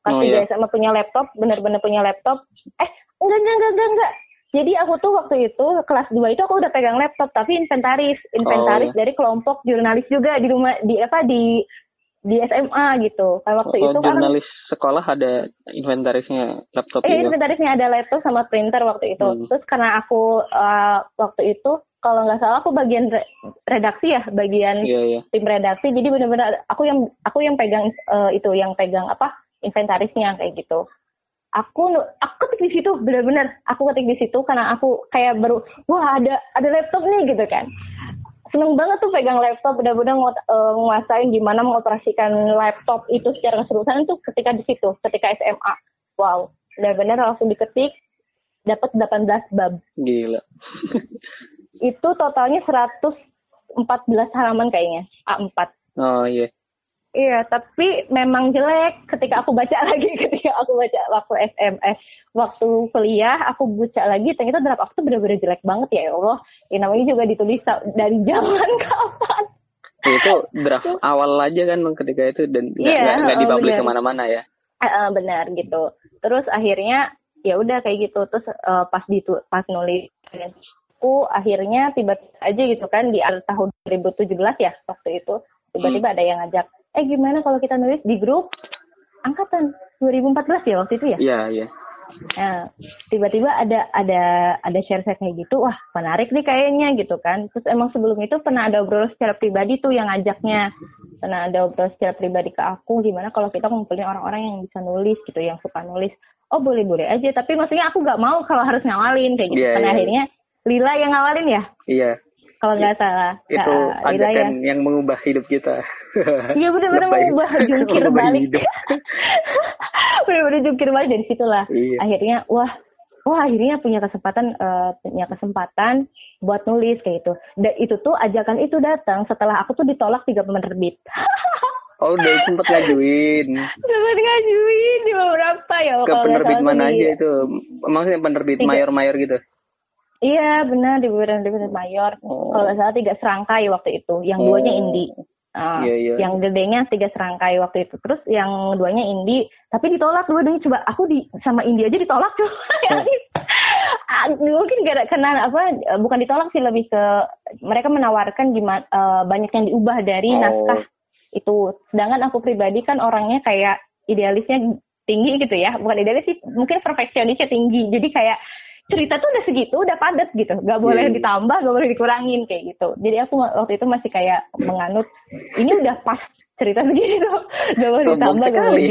Kelas oh, 3 iya. SMA punya laptop, bener-bener punya laptop. Eh, enggak enggak enggak enggak enggak. Jadi aku tuh waktu itu kelas 2 itu aku udah pegang laptop tapi inventaris, inventaris oh, iya. dari kelompok jurnalis juga di rumah di apa di di SMA gitu. Kayak waktu oh, itu kan jurnalis sekolah ada inventarisnya laptop Eh, itu. inventarisnya ada laptop sama printer waktu itu. Hmm. Terus karena aku uh, waktu itu kalau nggak salah aku bagian re redaksi ya bagian yeah, yeah. tim redaksi jadi benar-benar aku yang aku yang pegang uh, itu yang pegang apa inventarisnya kayak gitu aku aku ketik di situ benar-benar aku ketik di situ karena aku kayak baru wah ada ada laptop nih gitu kan seneng banget tuh pegang laptop benar-benar eh, menguasain gimana mengoperasikan laptop itu secara keseluruhan itu ketika di situ ketika SMA wow benar-benar langsung diketik dapat 18 bab. Gila. Itu totalnya 114 halaman kayaknya A4 oh iya iya tapi memang jelek ketika aku baca lagi ketika aku baca waktu SMS waktu kuliah aku baca lagi ternyata draft aku tuh bener-bener jelek banget ya, ya Allah. Ini namanya juga ditulis dari zaman kapan. Itu draft awal aja kan ketika itu dan nggak yeah, nggak dipublish ke mana-mana ya? Uh, benar gitu. Terus akhirnya ya udah kayak gitu. Terus uh, pas ditu pas nulis aku akhirnya tiba-tiba aja gitu kan di tahun 2017 ya waktu itu tiba-tiba hmm. ada yang ngajak eh gimana kalau kita nulis di grup angkatan 2014 ya waktu itu ya iya iya Nah, tiba-tiba ada ada ada share share kayak gitu, wah menarik nih kayaknya gitu kan. Terus emang sebelum itu pernah ada obrol secara pribadi tuh yang ngajaknya, pernah ada obrol secara pribadi ke aku gimana kalau kita ngumpulin orang-orang yang bisa nulis gitu, yang suka nulis. Oh boleh boleh aja, tapi maksudnya aku nggak mau kalau harus ngawalin kayak gitu. Iya, Karena iya. akhirnya Lila yang ngawalin ya, Iya. Kalau nggak salah. Itu Nah, Lila ya. ajakan yang mengubah hidup kita. Iya benar-benar mengubah jungkir balik. benar-benar jungkir balik dari situlah. Iya. Akhirnya wah wah akhirnya punya kesempatan eh, punya kesempatan buat nulis kayak gitu. Dan itu tuh ajakan itu datang setelah aku tuh ditolak tiga penerbit. Oh, udah sempet ngajuin Sempat ngajuin di beberapa ya. ke penerbit mana di- aja itu? Maksudnya penerbit mayor-mayor gitu. Iya benar di beberapa penerbit mayor. Oh. Kalau nggak salah tiga serangkai waktu itu. Yang duanya Oh. indie. Ah, Iya, iya. Yang gedenya tiga serangkai waktu itu. Terus yang duanya indie, tapi ditolak dua-duanya coba. Aku di sama indie aja ditolak tuh. Ah, Mungkin gara karena apa? Bukan ditolak sih lebih ke mereka menawarkan gimana eh, banyak yang diubah dari Oh. naskah itu. Sedangkan aku pribadi kan orangnya kayak idealisnya tinggi gitu ya. Bukan idealis sih, mungkin perfeksionisnya tinggi. Jadi kayak cerita tuh udah segitu, udah padat gitu. Gak boleh Iya. ditambah, gak boleh dikurangin kayak gitu. Jadi aku waktu itu masih kayak menganut, ini udah pas cerita segitu. Gak boleh Sombong ditambah, gak boleh.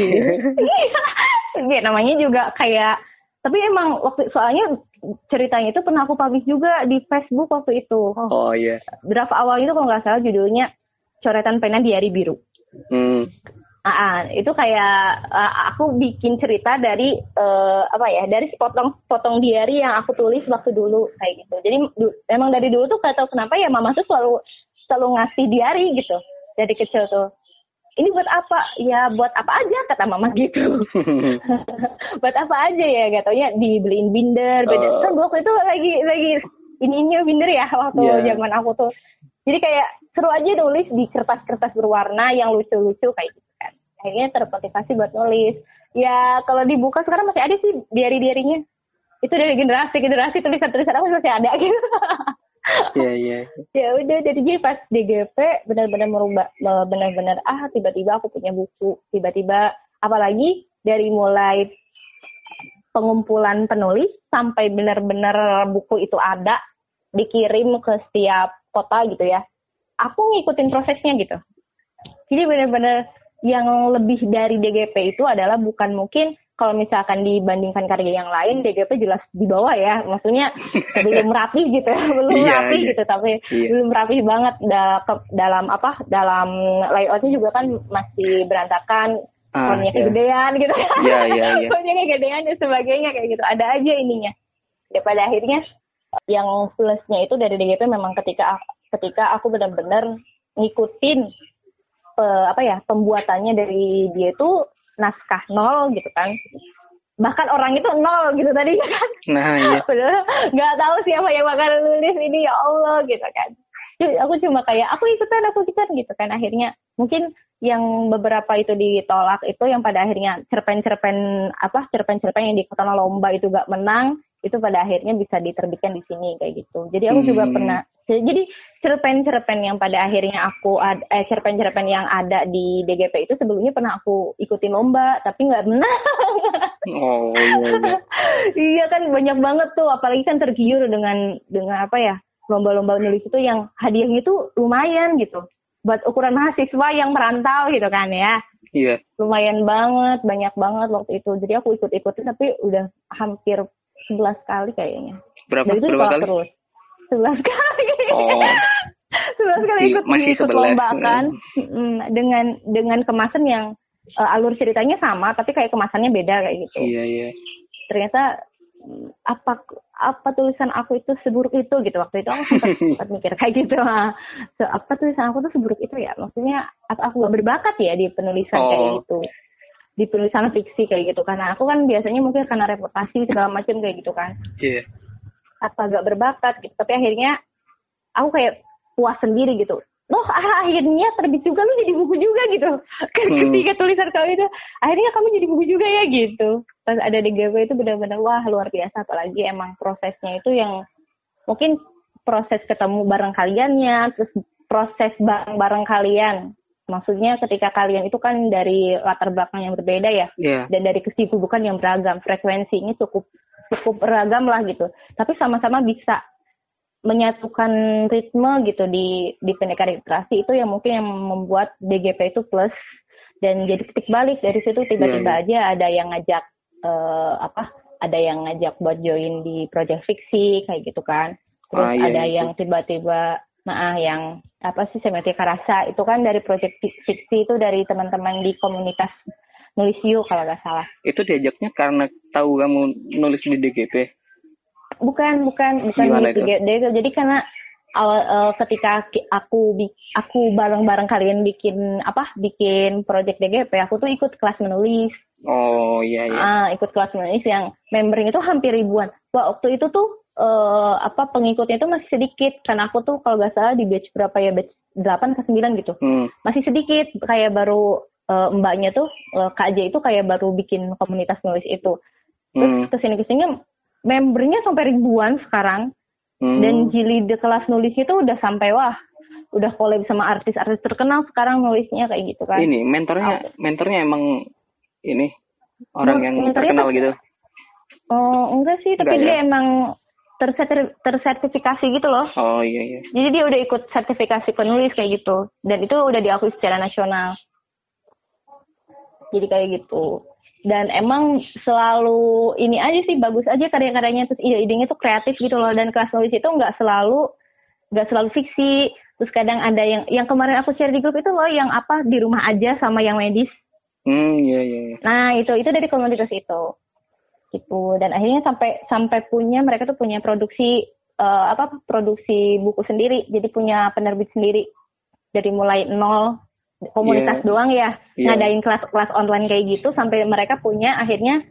Iya, namanya juga kayak, tapi emang waktu soalnya ceritanya itu pernah aku publish juga di Facebook waktu itu. Oh iya. Draft awalnya itu kalau nggak salah judulnya Coretan Pena di Hari Biru. Hmm. Ah, ah, itu kayak ah, aku bikin cerita dari eh, apa ya dari potong-potong diary yang aku tulis waktu dulu kayak gitu. Jadi du- emang dari dulu tuh gak tahu kenapa ya mama tuh selalu selalu ngasih diary gitu dari kecil tuh. Ini buat apa? Ya buat apa aja kata mama gitu. buat apa aja ya gak taunya dibeliin binder. Beda. Oh. Kan waktu itu lagi lagi ininya binder ya waktu Iya. zaman aku tuh. Jadi kayak seru aja nulis di kertas-kertas berwarna yang lucu-lucu kayak gitu. Akhirnya termotivasi buat nulis. Ya kalau dibuka sekarang masih ada sih diary-diarynya. Itu dari generasi ke generasi tulisan-tulisan aku masih ada gitu. Iya iya. ya udah dari jadi pas DGP benar-benar merubah benar-benar ah tiba-tiba aku punya buku tiba-tiba apalagi dari mulai pengumpulan penulis sampai benar-benar buku itu ada dikirim ke setiap kota gitu ya aku ngikutin prosesnya gitu jadi benar-benar yang lebih dari DGP itu adalah bukan mungkin kalau misalkan dibandingkan karya yang lain DGP jelas di bawah ya maksudnya belum rapi gitu belum Iya, rapi iya. gitu tapi Iya. belum rapi banget da- dalam apa dalam layoutnya juga kan masih berantakan Ah, fontnya iya. kegedean gitu iya, iya. fontnya kegedean dan sebagainya kayak gitu ada aja ininya ya pada akhirnya yang plusnya itu dari DGP memang ketika ketika aku benar-benar ngikutin pe- apa ya pembuatannya dari dia itu naskah nol gitu kan bahkan orang itu nol gitu tadi kan Nah iya. Nggak tahu siapa yang bakal nulis ini ya Allah gitu kan. Jadi aku cuma kayak aku ikutan aku ikutan gitu kan akhirnya mungkin yang beberapa itu ditolak itu yang pada akhirnya cerpen-cerpen apa cerpen-cerpen yang di kota lomba itu gak menang itu pada akhirnya bisa diterbitkan di sini kayak gitu. Jadi aku juga Hmm. pernah jadi cerpen-cerpen yang pada akhirnya aku eh cerpen-cerpen yang ada di DGP itu sebelumnya pernah aku ikutin lomba tapi nggak menang. Oh iya iya. iya kan banyak banget tuh apalagi kan tergiur dengan dengan apa ya lomba-lomba nulis itu yang hadiahnya itu lumayan gitu buat ukuran mahasiswa yang merantau gitu kan ya Iya. lumayan banget banyak banget waktu itu jadi aku ikut-ikutin tapi udah hampir 11 kali kayaknya Berapa dan itu berapa kali? terus 11 kali Oh. 11 kali ikut masih ikut 11. lomba kan dengan dengan kemasan yang eh, alur ceritanya sama tapi kayak kemasannya beda kayak gitu Iya iya. ternyata mm, apa apa tulisan aku itu seburuk itu gitu waktu itu aku sempat, sempat mikir kayak gitu ah. So, apa tulisan aku tuh seburuk itu ya maksudnya apa aku gak berbakat ya di penulisan kayak Oh. gitu di penulisan fiksi kayak gitu karena aku kan biasanya mungkin karena reputasi segala macam kayak gitu kan Iya. Apa gak berbakat gitu. Tapi akhirnya aku kayak puas sendiri gitu. Loh ah, akhirnya terbit juga lu jadi buku juga gitu. Kan Hmm. ketika tulisan kamu itu akhirnya kamu jadi buku juga ya? gitu. Pas ada di GW itu benar-benar wah luar biasa. Apalagi emang prosesnya itu yang mungkin proses ketemu bareng kaliannya terus proses bareng-bareng kalian. Maksudnya ketika kalian itu kan dari latar belakang yang berbeda ya, Iya. dan dari kesibukan yang beragam, frekuensinya cukup cukup beragam lah gitu. Tapi sama-sama bisa menyatukan ritme gitu di di pendekar literasi itu yang mungkin yang membuat DGP itu plus dan jadi titik balik. Dari situ tiba-tiba Iya, aja ada yang ngajak eh, apa ada yang ngajak buat join di project fiksi kayak gitu kan. Terus Ah, iya, ada itu. yang tiba-tiba nah yang apa sih semetika rasa. Itu kan dari project fik- fiksi itu dari teman-teman di komunitas nulis you kalau nggak salah Itu diajaknya karena tahu kamu nulis di DGP. bukan bukan bukan Gimana di itu? DGP. jadi karena awal eh, ketika aku aku bareng-bareng kalian bikin apa bikin project DGP aku tuh ikut kelas menulis Oh iya iya. ah ikut kelas menulis yang membernya itu hampir ribuan wah waktu itu tuh eh, apa pengikutnya itu masih sedikit karena aku tuh kalau nggak salah di batch berapa ya batch 8 ke 9 gitu Hmm. masih sedikit kayak baru eh, mbaknya tuh eh, Kak J itu kayak baru bikin komunitas nulis itu terus Hmm. ke sini ke sini membernya sampai ribuan sekarang Hmm. dan jilid kelas nulis itu udah sampai wah udah collab sama artis-artis terkenal sekarang nulisnya kayak gitu kan ini mentornya mentornya emang ini orang yang mentornya terkenal tuh- gitu. oh enggak sih tapi Enggak dia ya? emang terserti- tersertifikasi gitu loh Oh iya iya. jadi dia udah ikut sertifikasi penulis kayak gitu dan itu udah diakui secara nasional jadi kayak gitu. Dan emang selalu ini aja sih bagus aja karya-karyanya. Terus ide-idenya tuh kreatif gitu loh. Dan kelas nulis itu nggak selalu nggak selalu fiksi. Terus kadang ada yang yang kemarin aku share di grup itu loh yang apa di rumah aja sama yang medis. Hmm iya iya. iya. nah itu itu dari komunitas itu. Gitu. Dan akhirnya sampai sampai punya mereka tuh punya produksi eh, apa produksi buku sendiri. Jadi punya penerbit sendiri. Dari mulai nol komunitas Iya. doang ya Iya. ngadain kelas-kelas online kayak gitu sampai mereka punya akhirnya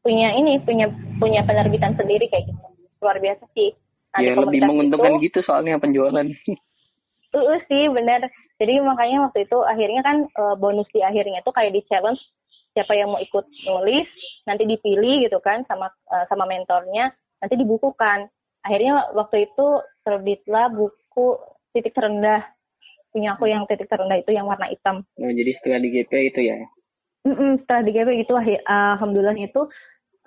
punya ini punya punya penerbitan sendiri kayak gitu luar biasa sih Nah, Ya lebih menguntungkan itu- gitu soalnya penjualan. Heeh sih benar. Jadi makanya waktu itu akhirnya kan eh, bonus di akhirnya itu kayak di challenge siapa yang mau ikut nulis nanti dipilih gitu kan sama eh, sama mentornya nanti dibukukan. Akhirnya waktu itu terbitlah buku titik terendah punya aku yang titik terendah itu yang warna hitam. Oh, jadi setelah di GP itu ya. Mm-mm, setelah di GP itu ahi- alhamdulillah itu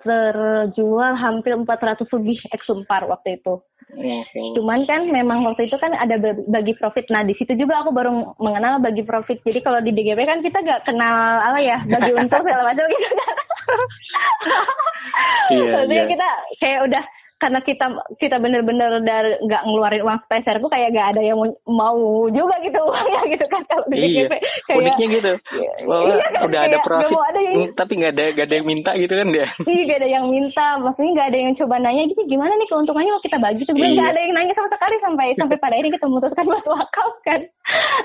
terjual hampir 400 lebih eksumpar waktu itu. Oke. Cuman kan memang waktu itu kan ada ba- bagi profit. Nah di situ juga aku baru mengenal bagi profit. Jadi kalau di DGP kan kita gak kenal apa ya bagi untung segala macam gitu kan. Iya, Maksudnya iya. kita kayak udah karena kita kita bener-bener dari nggak ngeluarin uang aku kayak gak ada yang mau- juga gitu uangnya gitu kan kalau di Iya. Kayak Uniknya gitu. Iya, Bahwa iya kan, udah ada kayak profit, nggak mau ada yang- hmm, tapi nggak ada nggak ada yang minta gitu kan dia. Iya gak ada yang minta, maksudnya gak ada yang coba nanya gitu gimana nih keuntungannya mau kita bagi tuh Iya. gak ada yang nanya sama sekali sampai sampai pada akhirnya kita memutuskan buat wakaf kan.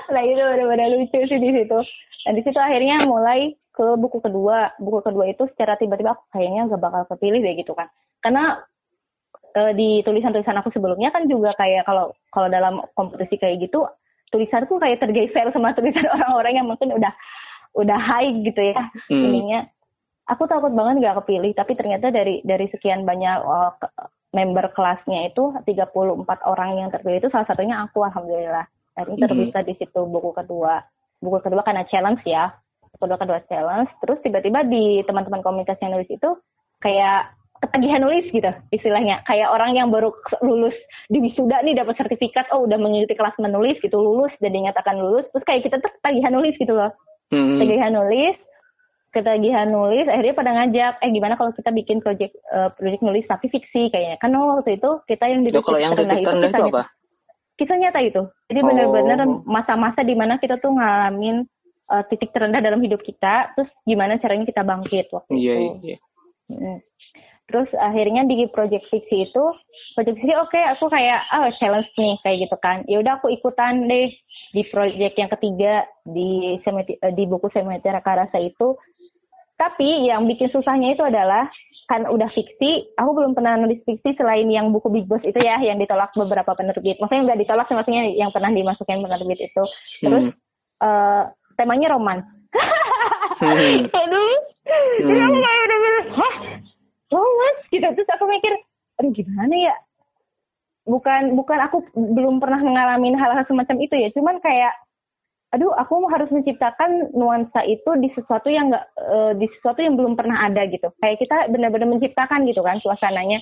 Nah itu benar-benar lucu sih di situ. Dan di situ akhirnya mulai ke buku kedua. Buku kedua itu secara tiba-tiba aku kayaknya gak bakal kepilih deh gitu kan. Karena eh, di tulisan-tulisan aku sebelumnya kan juga kayak kalau kalau dalam kompetisi kayak gitu tulisanku kayak tergeser sama tulisan orang-orang yang mungkin udah udah high gitu ya Hmm. ininya. Aku takut banget nggak kepilih tapi ternyata dari dari sekian banyak uh, member kelasnya itu 34 orang yang terpilih itu salah satunya aku alhamdulillah. Dan ini Mhm. terbisa di situ buku kedua. Buku kedua karena challenge ya. Buku kedua kedua challenge. Terus tiba-tiba di teman-teman komunitas yang nulis itu kayak ketagihan nulis gitu istilahnya kayak orang yang baru lulus di wisuda nih dapat sertifikat oh udah mengikuti kelas menulis gitu lulus dan dinyatakan lulus terus kayak kita tuh ketagihan nulis gitu loh Hmm. ketagihan nulis ketagihan nulis akhirnya pada ngajak eh gimana kalau kita bikin project eh, project nulis tapi fiksi kayaknya kan waktu itu kita yang di Itu kalau yang titik titik terendah itu kisah apa? kisah nyata itu jadi Oh. benar-benar masa-masa di mana kita tuh ngalamin eh, titik terendah dalam hidup kita terus gimana caranya kita bangkit waktu Iya itu iya. Mm. Terus akhirnya di project fiksi itu, project fiksi oke aku kayak oh challenge nih kayak gitu kan. Ya udah aku ikutan deh di project yang ketiga di Semeti- eh, di buku Semetera Karasa itu. Tapi yang bikin susahnya itu adalah kan udah fiksi, aku belum pernah nulis fiksi selain yang buku Big Boss itu ya yang ditolak beberapa penerbit. Maksudnya nggak ditolak maksudnya yang pernah dimasukin penerbit itu. Terus eh, temanya roman. Hmm. Aduh. Hmm. aku kayak udah bilang, hah? Roman? Gitu. Terus aku mikir, aduh gimana ya? Bukan bukan aku belum pernah ngalamin hal-hal semacam itu ya. Cuman kayak aduh aku harus menciptakan nuansa itu di sesuatu yang enggak uh, di sesuatu yang belum pernah ada gitu kayak kita benar-benar menciptakan gitu kan suasananya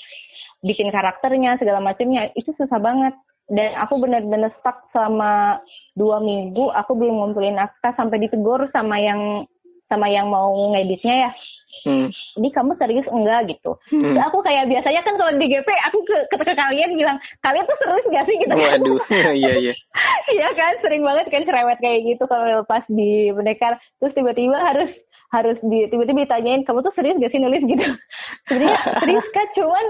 bikin karakternya segala macamnya itu susah banget dan aku benar-benar stuck selama dua minggu aku belum ngumpulin naskah sampai ditegur sama yang sama yang mau ngeditnya ya hmm. Ini kamu serius? Enggak gitu. Hmm. aku kayak biasanya kan kalau di GP aku ke, ke, ke kalian bilang kalian tuh serius gak sih? gitu. Waduh. Iya iya. Iya kan? Sering banget kan cerewet kayak gitu kalau pas di pendekar. Terus tiba-tiba harus harus di tiba-tiba ditanyain kamu tuh serius gak sih nulis? gitu. Sebenarnya serius kan cuman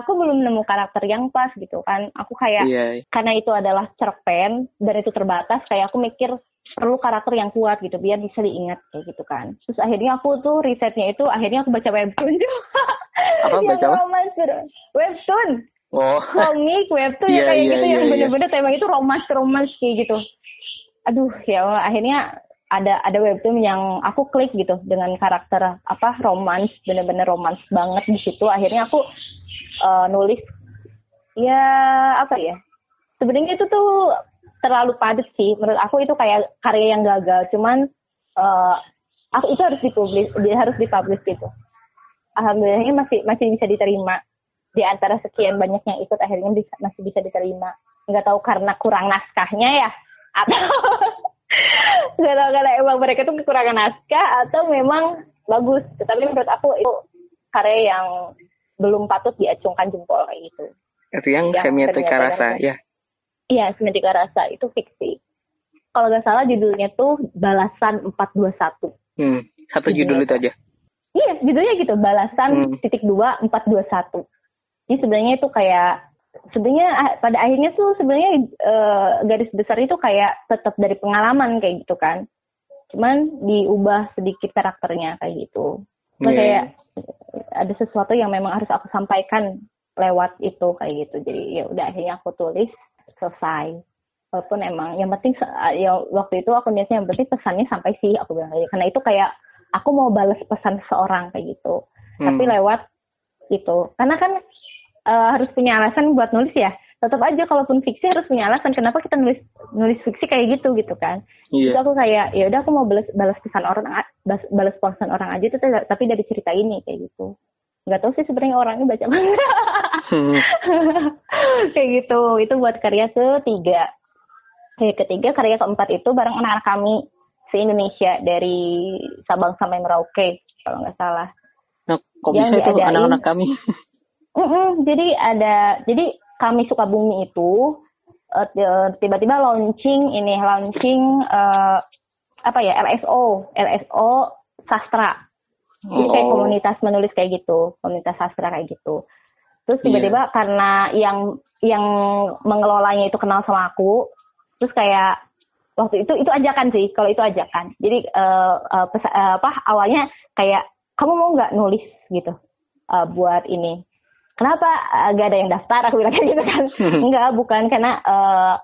aku belum nemu karakter yang pas gitu kan. Aku kayak yeah. karena itu adalah cerpen dan itu terbatas kayak aku mikir perlu karakter yang kuat gitu biar bisa diingat kayak gitu kan. Terus akhirnya aku tuh risetnya itu akhirnya aku baca webtoon apa yang baca romance webtoon. Oh. Komik webtoon yeah, kayak yeah, gitu yeah, yang iya. bener-bener yeah. tema itu romance romance kayak gitu. Aduh ya akhirnya ada ada webtoon yang aku klik gitu dengan karakter apa romance bener-bener romance banget di situ. Akhirnya aku uh, nulis. Ya apa ya? Sebenarnya itu tuh terlalu padat sih. Menurut aku itu kayak karya yang gagal. Cuman uh, aku itu harus dipublis dia harus dipublish gitu. Alhamdulillahnya masih masih bisa diterima. Di antara sekian banyak yang ikut akhirnya bisa, masih bisa diterima. Nggak tahu karena kurang naskahnya ya atau nggak tahu karena emang mereka tuh kekurangan naskah atau memang bagus. Tetapi menurut aku itu karya yang belum patut diacungkan jempol kayak gitu. Itu yang, yang semiotika rasa ya Iya, Sementika Rasa itu fiksi. Kalau nggak salah judulnya tuh Balasan 421. Hmm, satu judul itu aja. Iya, judulnya gitu, Balasan hmm. titik dua empat dua satu. Jadi sebenarnya itu kayak sebenarnya ah, pada akhirnya tuh sebenarnya uh, garis besar itu kayak tetap dari pengalaman kayak gitu kan. Cuman diubah sedikit karakternya kayak gitu. yeah. kayak ada sesuatu yang memang harus aku sampaikan lewat itu kayak gitu. Jadi ya udah akhirnya aku tulis selesai. Walaupun emang yang penting ya waktu itu aku niatnya yang penting pesannya sampai sih aku bilang kayak karena itu kayak aku mau balas pesan seorang kayak gitu. Hmm. tapi lewat gitu. Karena kan uh, harus punya alasan buat nulis ya. Tetap aja kalaupun fiksi harus punya alasan kenapa kita nulis nulis fiksi kayak gitu gitu kan. Yeah. Jadi aku kayak ya udah aku mau balas balas pesan orang balas, balas pesan orang aja itu tapi dari cerita ini kayak gitu nggak tahu sih sebenarnya orangnya baca manga. Hmm. kayak gitu. Itu buat karya ketiga. Kayak ketiga karya keempat itu bareng anak-anak kami se Indonesia dari Sabang sampai Merauke kalau nggak salah. Nah, kok itu anak-anak kami? Jadi ada jadi kami suka bumi itu uh, tiba-tiba launching ini launching uh, apa ya LSO LSO sastra jadi kayak oh. komunitas menulis kayak gitu, komunitas sastra kayak gitu. Terus tiba-tiba yeah. karena yang yang mengelolanya itu kenal sama aku, terus kayak waktu itu itu ajakan sih, kalau itu ajakan. Jadi uh, uh, pesa, uh, apa awalnya kayak kamu mau nggak nulis gitu uh, buat ini? Kenapa uh, gak ada yang daftar? Aku bilang kayak gitu kan. Enggak, bukan karena uh,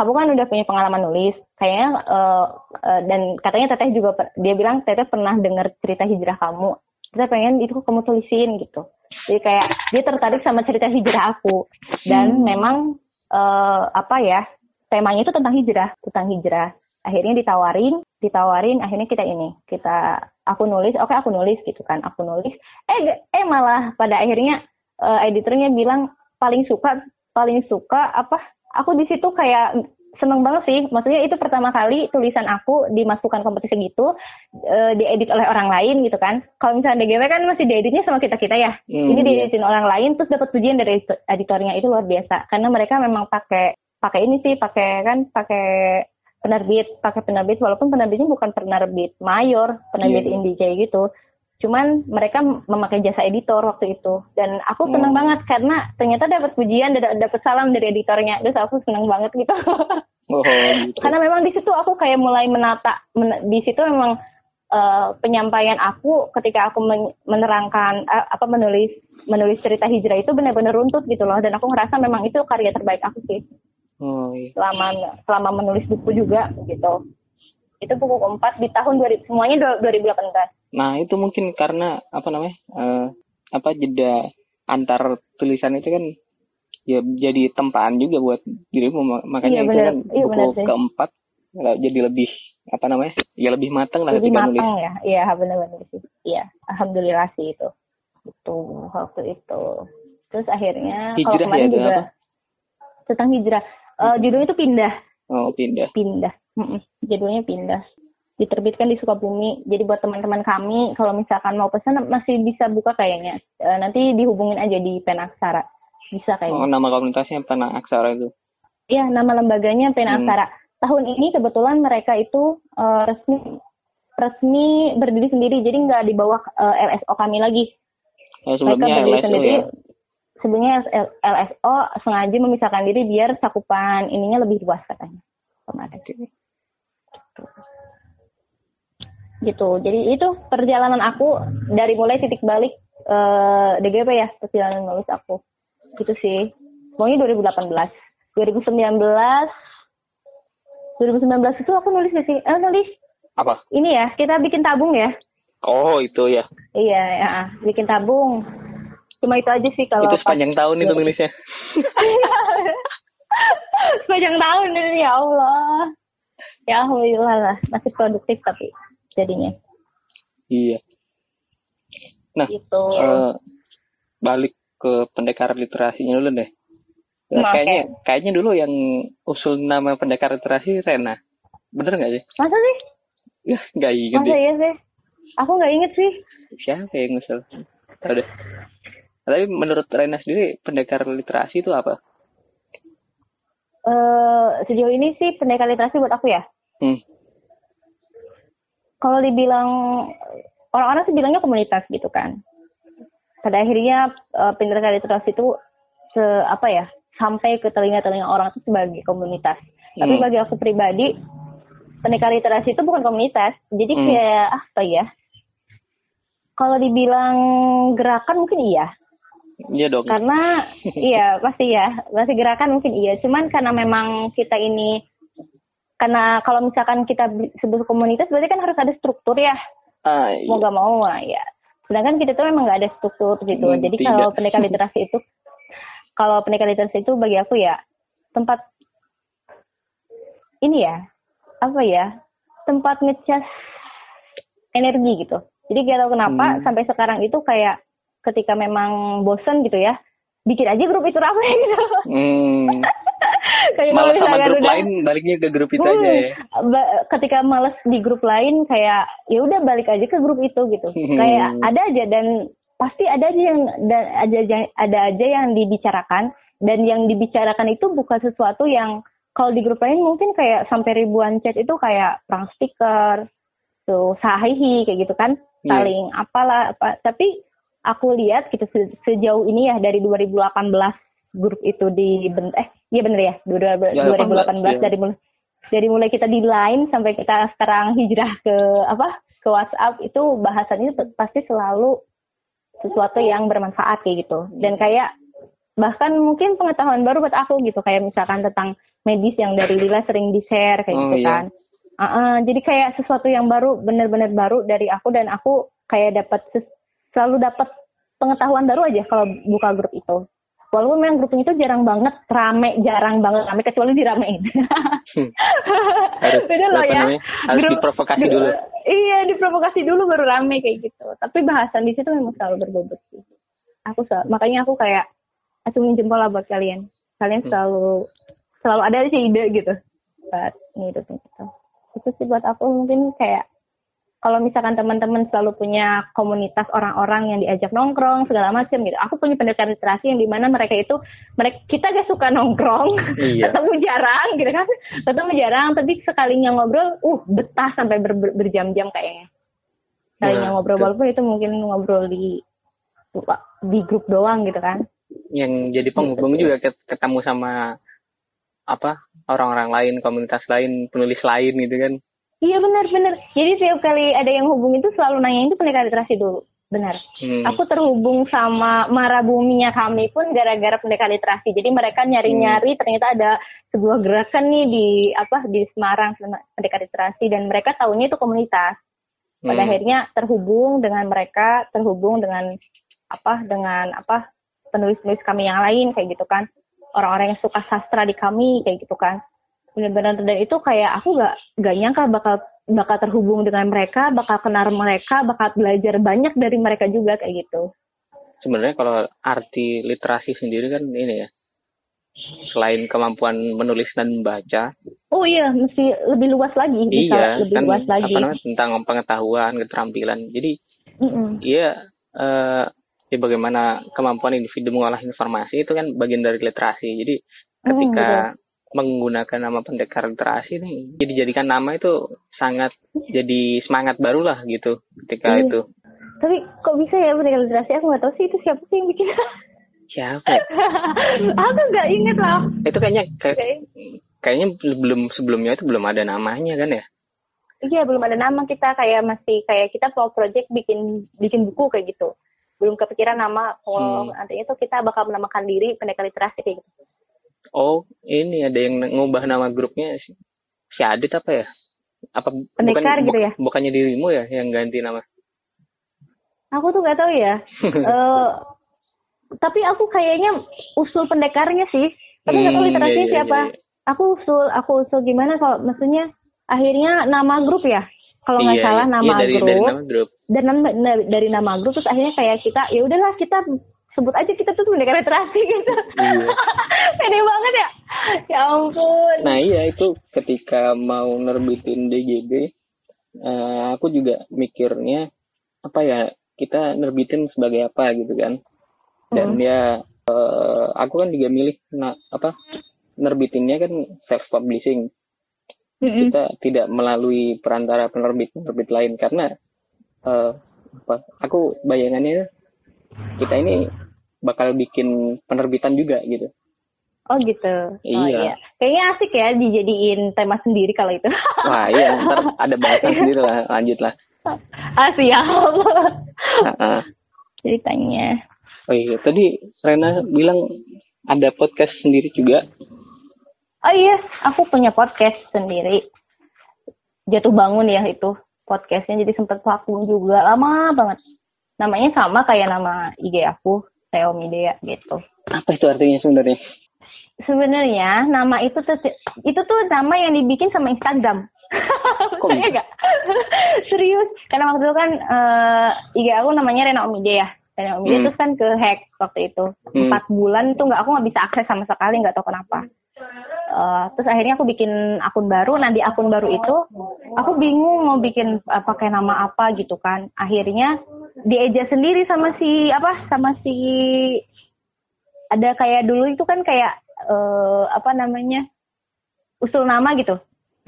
kamu kan udah punya pengalaman nulis. Kayaknya uh, uh, dan katanya teteh juga dia bilang teteh pernah dengar cerita hijrah kamu. Kita pengen itu kamu tulisin gitu. Jadi kayak dia tertarik sama cerita hijrah aku. Dan hmm. memang uh, apa ya temanya itu tentang hijrah tentang hijrah. Akhirnya ditawarin ditawarin akhirnya kita ini kita aku nulis oke okay, aku nulis gitu kan. Aku nulis. Eh eh malah pada akhirnya uh, editornya bilang paling suka paling suka apa aku di situ kayak seneng banget sih. Maksudnya itu pertama kali tulisan aku dimasukkan kompetisi gitu, e, diedit oleh orang lain gitu kan. Kalau misalnya DGW kan masih dieditnya sama kita kita ya. Hmm, Ini iya. dieditin orang lain, terus dapat pujian dari editornya itu luar biasa. Karena mereka memang pakai pakai ini sih, pakai kan pakai penerbit, pakai penerbit. Walaupun penerbitnya bukan penerbit mayor, penerbit yeah. indie gitu cuman mereka memakai jasa editor waktu itu. Dan aku hmm. seneng banget karena ternyata dapat pujian dan dapat salam dari editornya. Terus aku seneng banget gitu. Oh, gitu. karena memang di situ aku kayak mulai menata men, di situ memang uh, penyampaian aku ketika aku men, menerangkan uh, apa menulis menulis cerita hijrah itu benar-benar runtut gitu loh. Dan aku ngerasa memang itu karya terbaik aku sih. Oh, iya. selama selama menulis buku juga gitu. Itu buku keempat di tahun 2000 semuanya 2018 Nah itu mungkin karena apa namanya uh, apa jeda antar tulisan itu kan ya jadi tempaan juga buat dirimu. Makanya iya, itu kan iya, buku keempat jadi lebih apa namanya ya lebih matang lah lebih ketika matang nulis. ya. Iya benar-benar sih. Iya alhamdulillah sih itu. Itu waktu itu. Terus akhirnya kalau Hijrah ya, kemarin itu juga apa? tentang hijrah. Eh, judulnya itu pindah. Oh pindah. Pindah. Mm-mm. judulnya pindah diterbitkan di Sukabumi jadi buat teman-teman kami kalau misalkan mau pesan masih bisa buka kayaknya Eh, nanti dihubungin aja di Penaksara bisa oh kayaknya nama komunitasnya Penang Aksara itu Iya, nama lembaganya Penaksara. Tahun ini kebetulan mereka itu eh, resmi resmi berdiri sendiri, jadi nggak di bawah eh, LSO kami lagi. oh, Mereka sebelumnya berdiri LSO sendiri. ya Sebenarnya LSO sengaja memisahkan diri biar cakupan ininya lebih luas katanya. Kemarin. Gitu. Gitu. Jadi itu perjalanan aku dari mulai titik balik eh DGP ya, perjalanan nulis aku. Gitu sih. Pokoknya 2018. 2019 2019 itu aku nulis sih? Eh, nulis apa ini ya, kita bikin tabung ya. oh itu ya Iya, ya, bikin tabung. Cuma itu aja sih kalau itu sepanjang tahun itu nulisnya sepanjang tahun ini ya Allah. Ya alhamdulillah lah, masih produktif tapi jadinya iya nah gitu. eh, balik ke pendekar literasinya dulu deh Ya, Hmm, oke. kayaknya kayaknya dulu yang usul nama pendekar literasi Rena bener nggak sih Masa sih? ya nggak inget Masa deh iya sih? Aku nggak inget sih. siapa yang ngusul Tahu deh tapi menurut Rena sendiri pendekar literasi itu apa eh sejauh ini sih pendekar literasi buat aku ya. hmm. Kalau dibilang orang-orang sih bilangnya komunitas gitu kan. Pada akhirnya eh, pendekar literasi itu se apa ya sampai ke telinga-telinga orang itu sebagai komunitas. Tapi Hmm. bagi aku pribadi pendekar literasi itu bukan komunitas. Jadi Hmm. kayak apa ya? Kalau dibilang gerakan mungkin iya. iya dong karena iya pasti ya pasti gerakan mungkin iya cuman karena memang kita ini karena kalau misalkan kita sebut komunitas berarti kan harus ada struktur ya ah, iya. mau gak mau lah ya sedangkan kita tuh memang nggak ada struktur gitu Hmm, jadi tidak. kalau pendekar literasi itu kalau pendekar literasi itu bagi aku ya tempat ini ya apa ya tempat ngecas energi gitu jadi gak tahu kenapa Hmm. sampai sekarang itu kayak ketika memang bosen gitu ya bikin aja grup itu rame gitu hmm. Kayak kalau sama misalkan grup udah- lain baliknya ke grup itu Hmm, aja ya. ketika males di grup lain kayak ya udah balik aja ke grup itu gitu. Hmm. kayak ada aja dan pasti ada aja yang dan ada aja ada aja yang dibicarakan dan yang dibicarakan itu bukan sesuatu yang kalau di grup lain mungkin kayak sampai ribuan chat itu kayak perang stiker tuh sahihi kayak gitu kan. Iya. saling apalah apa. Tapi aku lihat gitu se- sejauh ini ya dari 2018 grup itu di eh iya bener ya Dua- Ya, 2018 iya. dari mulai dari mulai kita di line sampai kita sekarang hijrah ke apa ke WhatsApp itu bahasannya pasti selalu sesuatu yang bermanfaat kayak gitu dan kayak bahkan mungkin pengetahuan baru buat aku gitu kayak misalkan tentang medis yang dari Lila sering di share kayak Oh, gitu iya. kan Ah, ah, jadi kayak sesuatu yang baru benar-benar baru dari aku dan aku kayak dapat selalu dapat pengetahuan baru aja kalau buka grup itu walaupun memang grupnya itu jarang banget rame jarang banget rame kecuali diramein harus Beda loh ya. namanya, harus Grup- diprovokasi dulu Iya, diprovokasi dulu baru rame kayak gitu. Tapi bahasan di situ memang selalu berbobot sih. Aku sel- makanya aku kayak acungin jempol lah buat kalian. Kalian Hmm. selalu selalu ada sih ide gitu. Buat ngidupin itu. Itu sih buat aku mungkin kayak kalau misalkan teman-teman selalu punya komunitas orang-orang yang diajak nongkrong segala macam gitu. Aku punya pendekar literasi yang di mana mereka itu mereka kita gak suka nongkrong, Iya. ketemu jarang gitu kan, ketemu jarang tapi sekalinya ngobrol, uh betah sampai ber- ber- berjam-jam kayaknya. Sekalinya Nah, ngobrol walaupun itu mungkin ngobrol di di grup doang gitu kan. yang jadi penghubung juga ket- ketemu sama apa orang-orang lain komunitas lain penulis lain gitu kan Iya benar-benar. Jadi setiap kali ada yang hubung itu selalu nanya itu pendekar literasi dulu. Benar. Hmm. Aku terhubung sama marabuminya kami pun gara-gara pendekar literasi. Jadi mereka nyari-nyari ternyata ada sebuah gerakan nih di apa di Semarang pendekar literasi dan mereka tahunya itu komunitas. Pada Hmm. akhirnya terhubung dengan mereka, terhubung dengan apa dengan apa penulis-penulis kami yang lain kayak gitu kan. Orang-orang yang suka sastra di kami kayak gitu kan. Benar-benar dan itu kayak aku gak gak nyangka bakal bakal terhubung dengan mereka bakal kenal mereka bakal belajar banyak dari mereka juga kayak gitu. Sebenarnya kalau arti literasi sendiri kan ini ya selain kemampuan menulis dan membaca. Oh iya mesti lebih luas lagi bisa iya lebih kan luas lagi. apa namanya tentang pengetahuan keterampilan. Jadi iya eh ya bagaimana kemampuan individu mengolah informasi itu kan bagian dari literasi. Jadi Mm, ketika menggunakan nama pendekar literasi nih jadi jadikan nama itu sangat jadi semangat baru lah gitu ketika Iya. itu. Tapi kok bisa ya pendidikan literasi? Aku nggak tahu sih itu siapa sih yang bikin. Siapa? Aku nggak inget lah. Itu kayaknya kayak, Kayak- kayaknya belum sebelumnya itu belum ada namanya kan ya? Iya belum ada nama kita kayak masih kayak kita pro project bikin bikin buku kayak gitu. Belum kepikiran nama kalau Hmm. nantinya tuh kita bakal menamakan diri pendekar literasi kayak gitu oh ini ada yang ngubah nama grupnya. Si, si Adit apa ya? Apa Pendekar gitu bu- ya? bukannya dirimu ya yang ganti nama? Aku tuh nggak tahu ya. Eh, tapi aku kayaknya usul pendekarnya sih. Tapi nggak tahu Hmm, literasinya iya, iya, siapa. iya. aku usul aku usul gimana kalau maksudnya akhirnya nama grup ya? Kalau nggak Iya, salah iya, nama dari, grup. dari nama grup. Dan na- dari nama grup terus akhirnya kayak kita ya udahlah kita sebut aja kita tuh pendekar literasi gitu Iya. pede banget ya ya ampun Nah iya itu ketika mau nerbitin DGB, eh, aku juga mikirnya apa ya kita nerbitin sebagai apa gitu kan. Dan Hmm. ya eh, aku kan juga milih nah, apa nerbitinnya kan self publishing. Mm-mm. Kita tidak melalui perantara penerbit penerbit lain karena eh, apa aku bayangannya kita ini bakal bikin penerbitan juga gitu. oh gitu oh Iya. kayaknya asik ya dijadiin tema sendiri kalau itu Wah iya ntar ada bahasan sendiri lah lanjut lah. ah siap Heeh. ceritanya Oh iya, tadi Rena bilang ada podcast sendiri juga. oh iya aku punya podcast sendiri jatuh bangun ya itu podcastnya jadi sempet vakum juga lama banget namanya sama kayak nama IG aku Teomi Dea gitu Apa itu artinya sebenarnya? sebenarnya nama itu tuh itu tuh nama yang dibikin sama Instagram. Kok Saya gak? Serius. Karena waktu itu kan eh, IG aku namanya Rena Omide ya. Rena Omide Hmm. terus kan ke hack waktu itu. Hmm. Empat bulan tuh nggak aku nggak bisa akses sama sekali nggak tahu kenapa. Eh, terus akhirnya aku bikin akun baru. Nah di akun baru itu aku bingung mau bikin eh, pakai nama apa gitu kan. Akhirnya dieja sendiri sama si apa sama si ada kayak dulu itu kan kayak eh, apa namanya usul nama gitu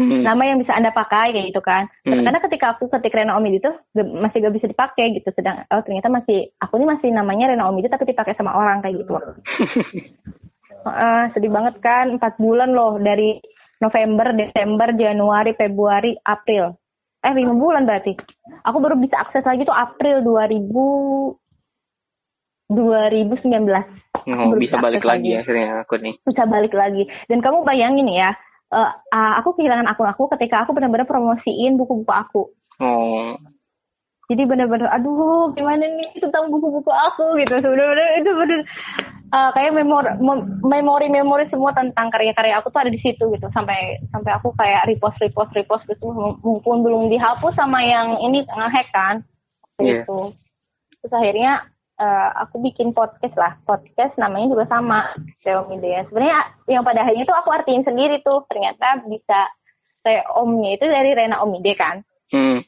Hmm. nama yang bisa anda pakai kayak gitu kan Hmm. karena ketika aku ketik Rena Omid itu masih gak bisa dipakai gitu sedang oh ternyata masih aku ini masih namanya Rena Omid tapi dipakai sama orang kayak gitu Heeh, sedih banget kan empat bulan loh dari November Desember Januari Februari April eh lima bulan berarti aku baru bisa akses lagi tuh April 2000 2019 oh, Baru bisa balik akses lagi akhirnya aku nih. bisa balik lagi. Dan kamu bayangin ya, eh, ah, aku kehilangan akun aku ketika aku benar-benar promosiin buku-buku aku. Oh, Jadi benar-benar, aduh gimana nih tentang buku-buku aku gitu. Sebenarnya itu benar eh, kayak memori mem- memori-memori semua tentang karya-karya aku tuh ada di situ gitu. Sampai sampai aku kayak repost repost repost gitu mumpun belum dihapus sama yang ini ngehack kan. Gitu. Terus akhirnya eh, aku bikin podcast lah. Podcast namanya juga sama, Teomidea. Sebenarnya yang pada akhirnya tuh aku artiin sendiri tuh. Ternyata bisa Teomnya itu dari Rena Omide kan. hmm.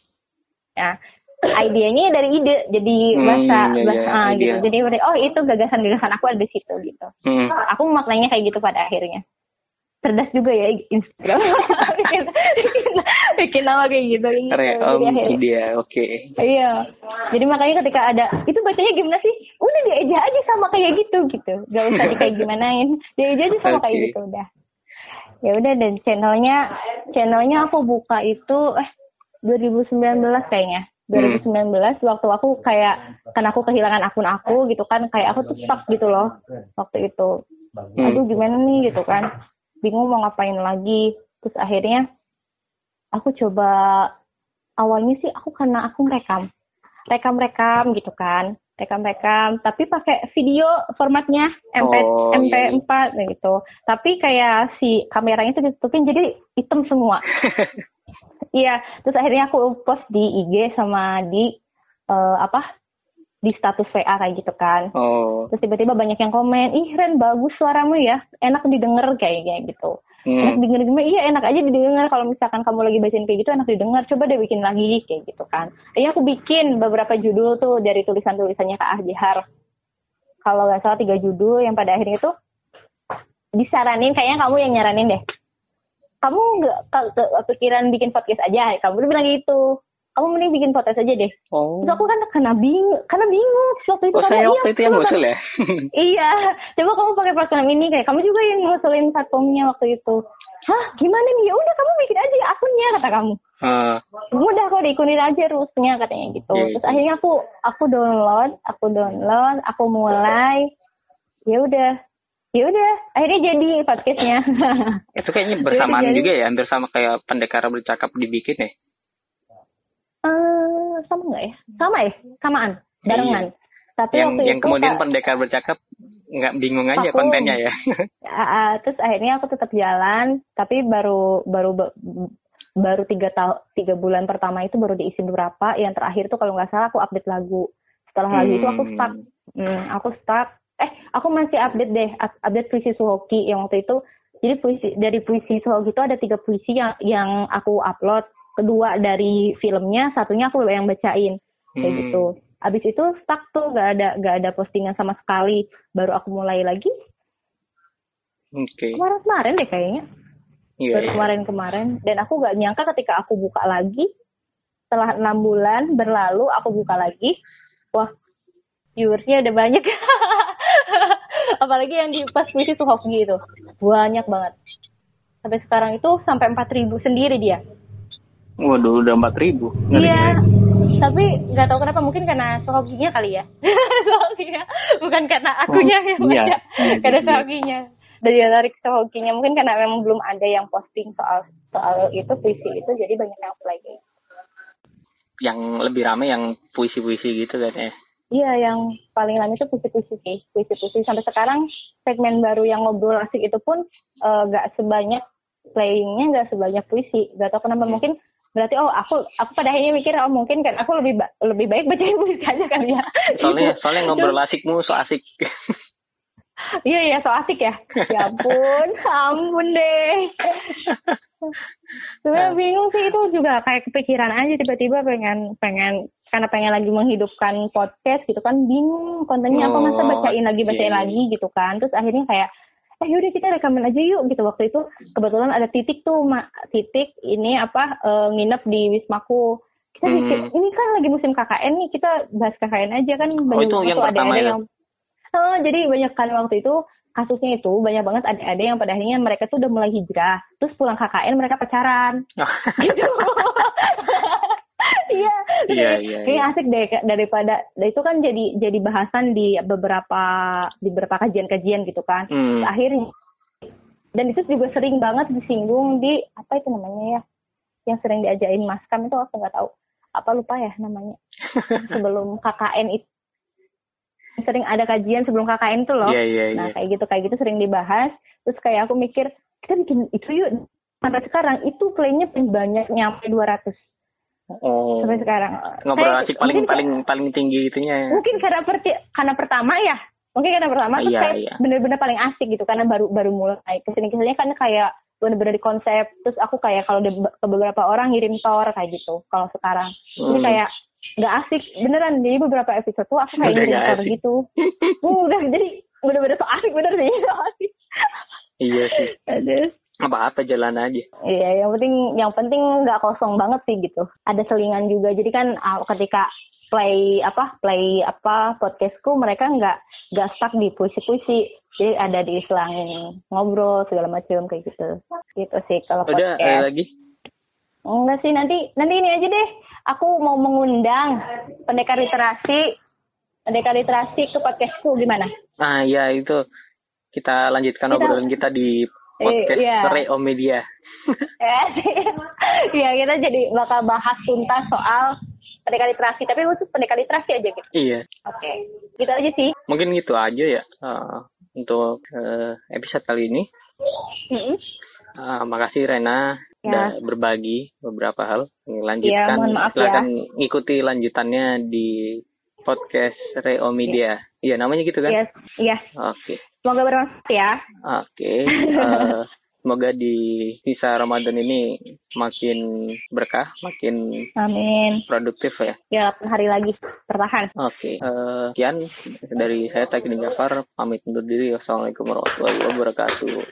Ya, idenya dari ide, jadi Hmm, bahasa, iya, bahasa iya, ah, gitu. Jadi oh itu gagasan-gagasan aku ada di situ gitu. Hmm. Aku maknanya kayak gitu pada akhirnya. Cerdas juga ya Instagram. bikin, bikin, nama kayak gitu. gitu. Re, Jadi om, dia, oke. Iya. Jadi makanya ketika ada itu bacanya gimana sih? Udah dia aja aja sama kayak gitu gitu. Gak usah di kayak gimanain. Dia aja aja sama kayak Oke. gitu udah. Ya udah dan channelnya channelnya aku buka itu eh 2019 kayaknya. 2019 waktu aku kayak kan aku kehilangan akun aku gitu kan kayak aku tuh stuck gitu loh waktu itu. Hmm. Aduh gimana nih gitu kan. Bingung mau ngapain lagi. Terus akhirnya aku coba awalnya sih aku karena aku rekam rekam-rekam gitu kan rekam-rekam tapi pakai video formatnya MP Oh, iya, MP4 gitu tapi kayak si kameranya itu ditutupin jadi hitam semua iya terus akhirnya aku post di IG sama di eh, apa di status VA kayak gitu kan. Oh. terus tiba-tiba banyak yang komen ih Ren bagus suaramu ya enak didengar kayak kayak gitu enak Hmm. didengar gimana? Iya enak aja didengar kalau misalkan kamu lagi bacain kayak gitu enak didengar coba deh bikin lagi kayak gitu kan. Iya aku bikin beberapa judul tuh dari tulisan tulisannya Kak Ahjihar. Kalau nggak salah tiga judul yang pada akhirnya tuh disaranin kayaknya kamu yang nyaranin deh kamu nggak ke- ke- kepikiran bikin podcast aja kamu udah bilang gitu kamu mending bikin podcast aja deh Oh. terus aku kan karena bingung karena bingung waktu itu Oh, karena saya iya, waktu itu yang ngusul ya? Iya, coba kamu pakai platform ini kayak kamu juga yang ngusulin platformnya waktu itu. Hah, gimana nih? Ya udah kamu bikin aja akunnya kata kamu. Ah, Mudah kok diikunin aja rusnya katanya gitu. Iya, Terus akhirnya aku aku download, aku download, aku mulai. Ya udah. Ya udah, akhirnya jadi podcastnya. itu kayaknya bersamaan Jadi- juga ya, hampir sama kayak pendekar bercakap dibikin ya. Eh, sama nggak ya? Sama ya? Samaan, barengan. Tapi Yang waktu yang itu kemudian pendekar bercakap nggak bingung aja Vakum. kontennya ya. Ah, terus akhirnya aku tetap jalan tapi baru baru ba- baru tiga tahun tiga bulan pertama itu baru diisi beberapa yang terakhir tuh kalau nggak salah aku update lagu setelah lagu itu aku Hmm. stuck Hmm, aku stuck eh aku masih update deh up- update puisi Suhoki yang waktu itu. Jadi puisi dari puisi Suhoki itu ada tiga puisi yang yang aku upload. Kedua dari filmnya satunya aku yang bacain. Kayak Hmm. gitu. Abis itu stuck tuh gak ada gak ada postingan sama sekali. Baru aku mulai lagi. Oke. kemarin kemarin deh kayaknya. Iya. baru iya. kemarin kemarin dan aku gak nyangka ketika aku buka lagi setelah enam bulan berlalu aku buka lagi. Wah viewersnya udah banyak apalagi yang di pas puisi tuh hoki itu banyak banget sampai sekarang itu sampai empat ribu sendiri dia Waduh, udah empat ribu. iya tapi nggak tahu kenapa mungkin karena sohokinya kali ya sohokinya bukan karena akunya Oh, yang iya. banyak Iya, karena iya. sohokinya dari tarik sohokinya mungkin karena memang belum ada yang posting soal soal itu puisi itu jadi banyak yang apply. Yang lebih ramai yang puisi-puisi gitu kan ya. Iya, yang paling lama itu puisi-puisi sih, puisi-puisi. Sampai sekarang segmen baru yang ngobrol asik itu pun eh, nggak sebanyak playingnya nggak sebanyak puisi. Gak tau kenapa mungkin berarti oh aku aku pada akhirnya mikir oh mungkin kan aku lebih ba- lebih baik baca puisi aja kali ya. Soalnya Gitu. soalnya ngobrol asikmu so asik. Iya iya so asik ya. Ya ampun, ampun deh. Sebenarnya bingung sih itu juga kayak kepikiran aja tiba-tiba pengen pengen karena pengen lagi menghidupkan podcast gitu kan bingung kontennya apa masa Oh, bacain lagi bacain iya. lagi gitu kan terus akhirnya kayak eh yaudah kita rekaman aja yuk gitu waktu itu kebetulan ada titik tuh ma titik ini apa eh, nginep di wismaku kita Hmm. bikin ini kan lagi musim KKN nih kita bahas KKN aja kan Oh, itu banyak yang tuh pertama ada-ada ya? yang Oh, jadi banyak kan waktu itu kasusnya itu banyak banget ada-ada yang pada akhirnya mereka tuh udah mulai hijrah, terus pulang KKN mereka pacaran. gitu. Iya, Iya, kayak- iya, iya. asik deh daripada itu kan jadi jadi bahasan di beberapa di beberapa kajian-kajian gitu kan. Hmm. Akhirnya dan itu juga sering banget disinggung di apa itu namanya ya yang sering diajain maskam itu aku nggak tahu apa lupa ya namanya sebelum KKN itu sering ada kajian sebelum KKN itu loh Iya, iya, nah iya. kayak gitu kayak gitu sering dibahas terus kayak aku mikir kita bikin itu yuk sampai sekarang itu playnya paling banyak nyampe 200 Oh. sampai sekarang Ngobrol asik paling mungkin paling paling tinggi itunya. mungkin karena perti- karena pertama ya mungkin karena pertama terus Iya, kayak iya. bener-bener paling asik gitu karena baru baru mulai ke sini ke sini kan kayak bener-bener di konsep terus aku kayak kalau di- ke beberapa orang ngirim tor kayak gitu kalau sekarang ini Hmm. kayak nggak asik beneran jadi beberapa episode tuh aku kayak ngirim tor gitu udah jadi bener-bener so asik bener sih asik Iya sih. Aduh. Apa-apa jalan aja. Iya, yang penting yang penting nggak kosong banget sih gitu. Ada selingan juga. Jadi kan ah, ketika play apa play apa podcastku mereka nggak nggak stuck di puisi-puisi. Jadi ada diislangin ngobrol segala macam kayak gitu. Gitu sih kalau Udah ada podcast. lagi. Enggak sih nanti nanti ini aja deh. Aku mau mengundang pendekar literasi pendekar literasi ke podcastku gimana? Nah, ya itu kita lanjutkan Kita- obrolan kita di podcast iya. Reo Media. Iya, kita jadi bakal bahas tuntas soal pendekar literasi tapi khusus pendekar literasi aja gitu Iya, oke gitu aja sih mungkin gitu aja ya eh, untuk eh, episode kali ini. Mm-mm. Eh, makasih Rena Ya. udah berbagi beberapa hal. Lanjutkan, Ya, mohon maaf silakan ikuti lanjutannya di podcast Reo Media. Iya, namanya gitu kan? yes iya Oke. Semoga bermanfaat ya Oke, eh, semoga di sisa Ramadan ini makin berkah, makin amin produktif ya. ya hari lagi bertahan Oke, eh, sekian dari saya Takin Jafar, pamit undur diri. Wassalamualaikum warahmatullahi wabarakatuh.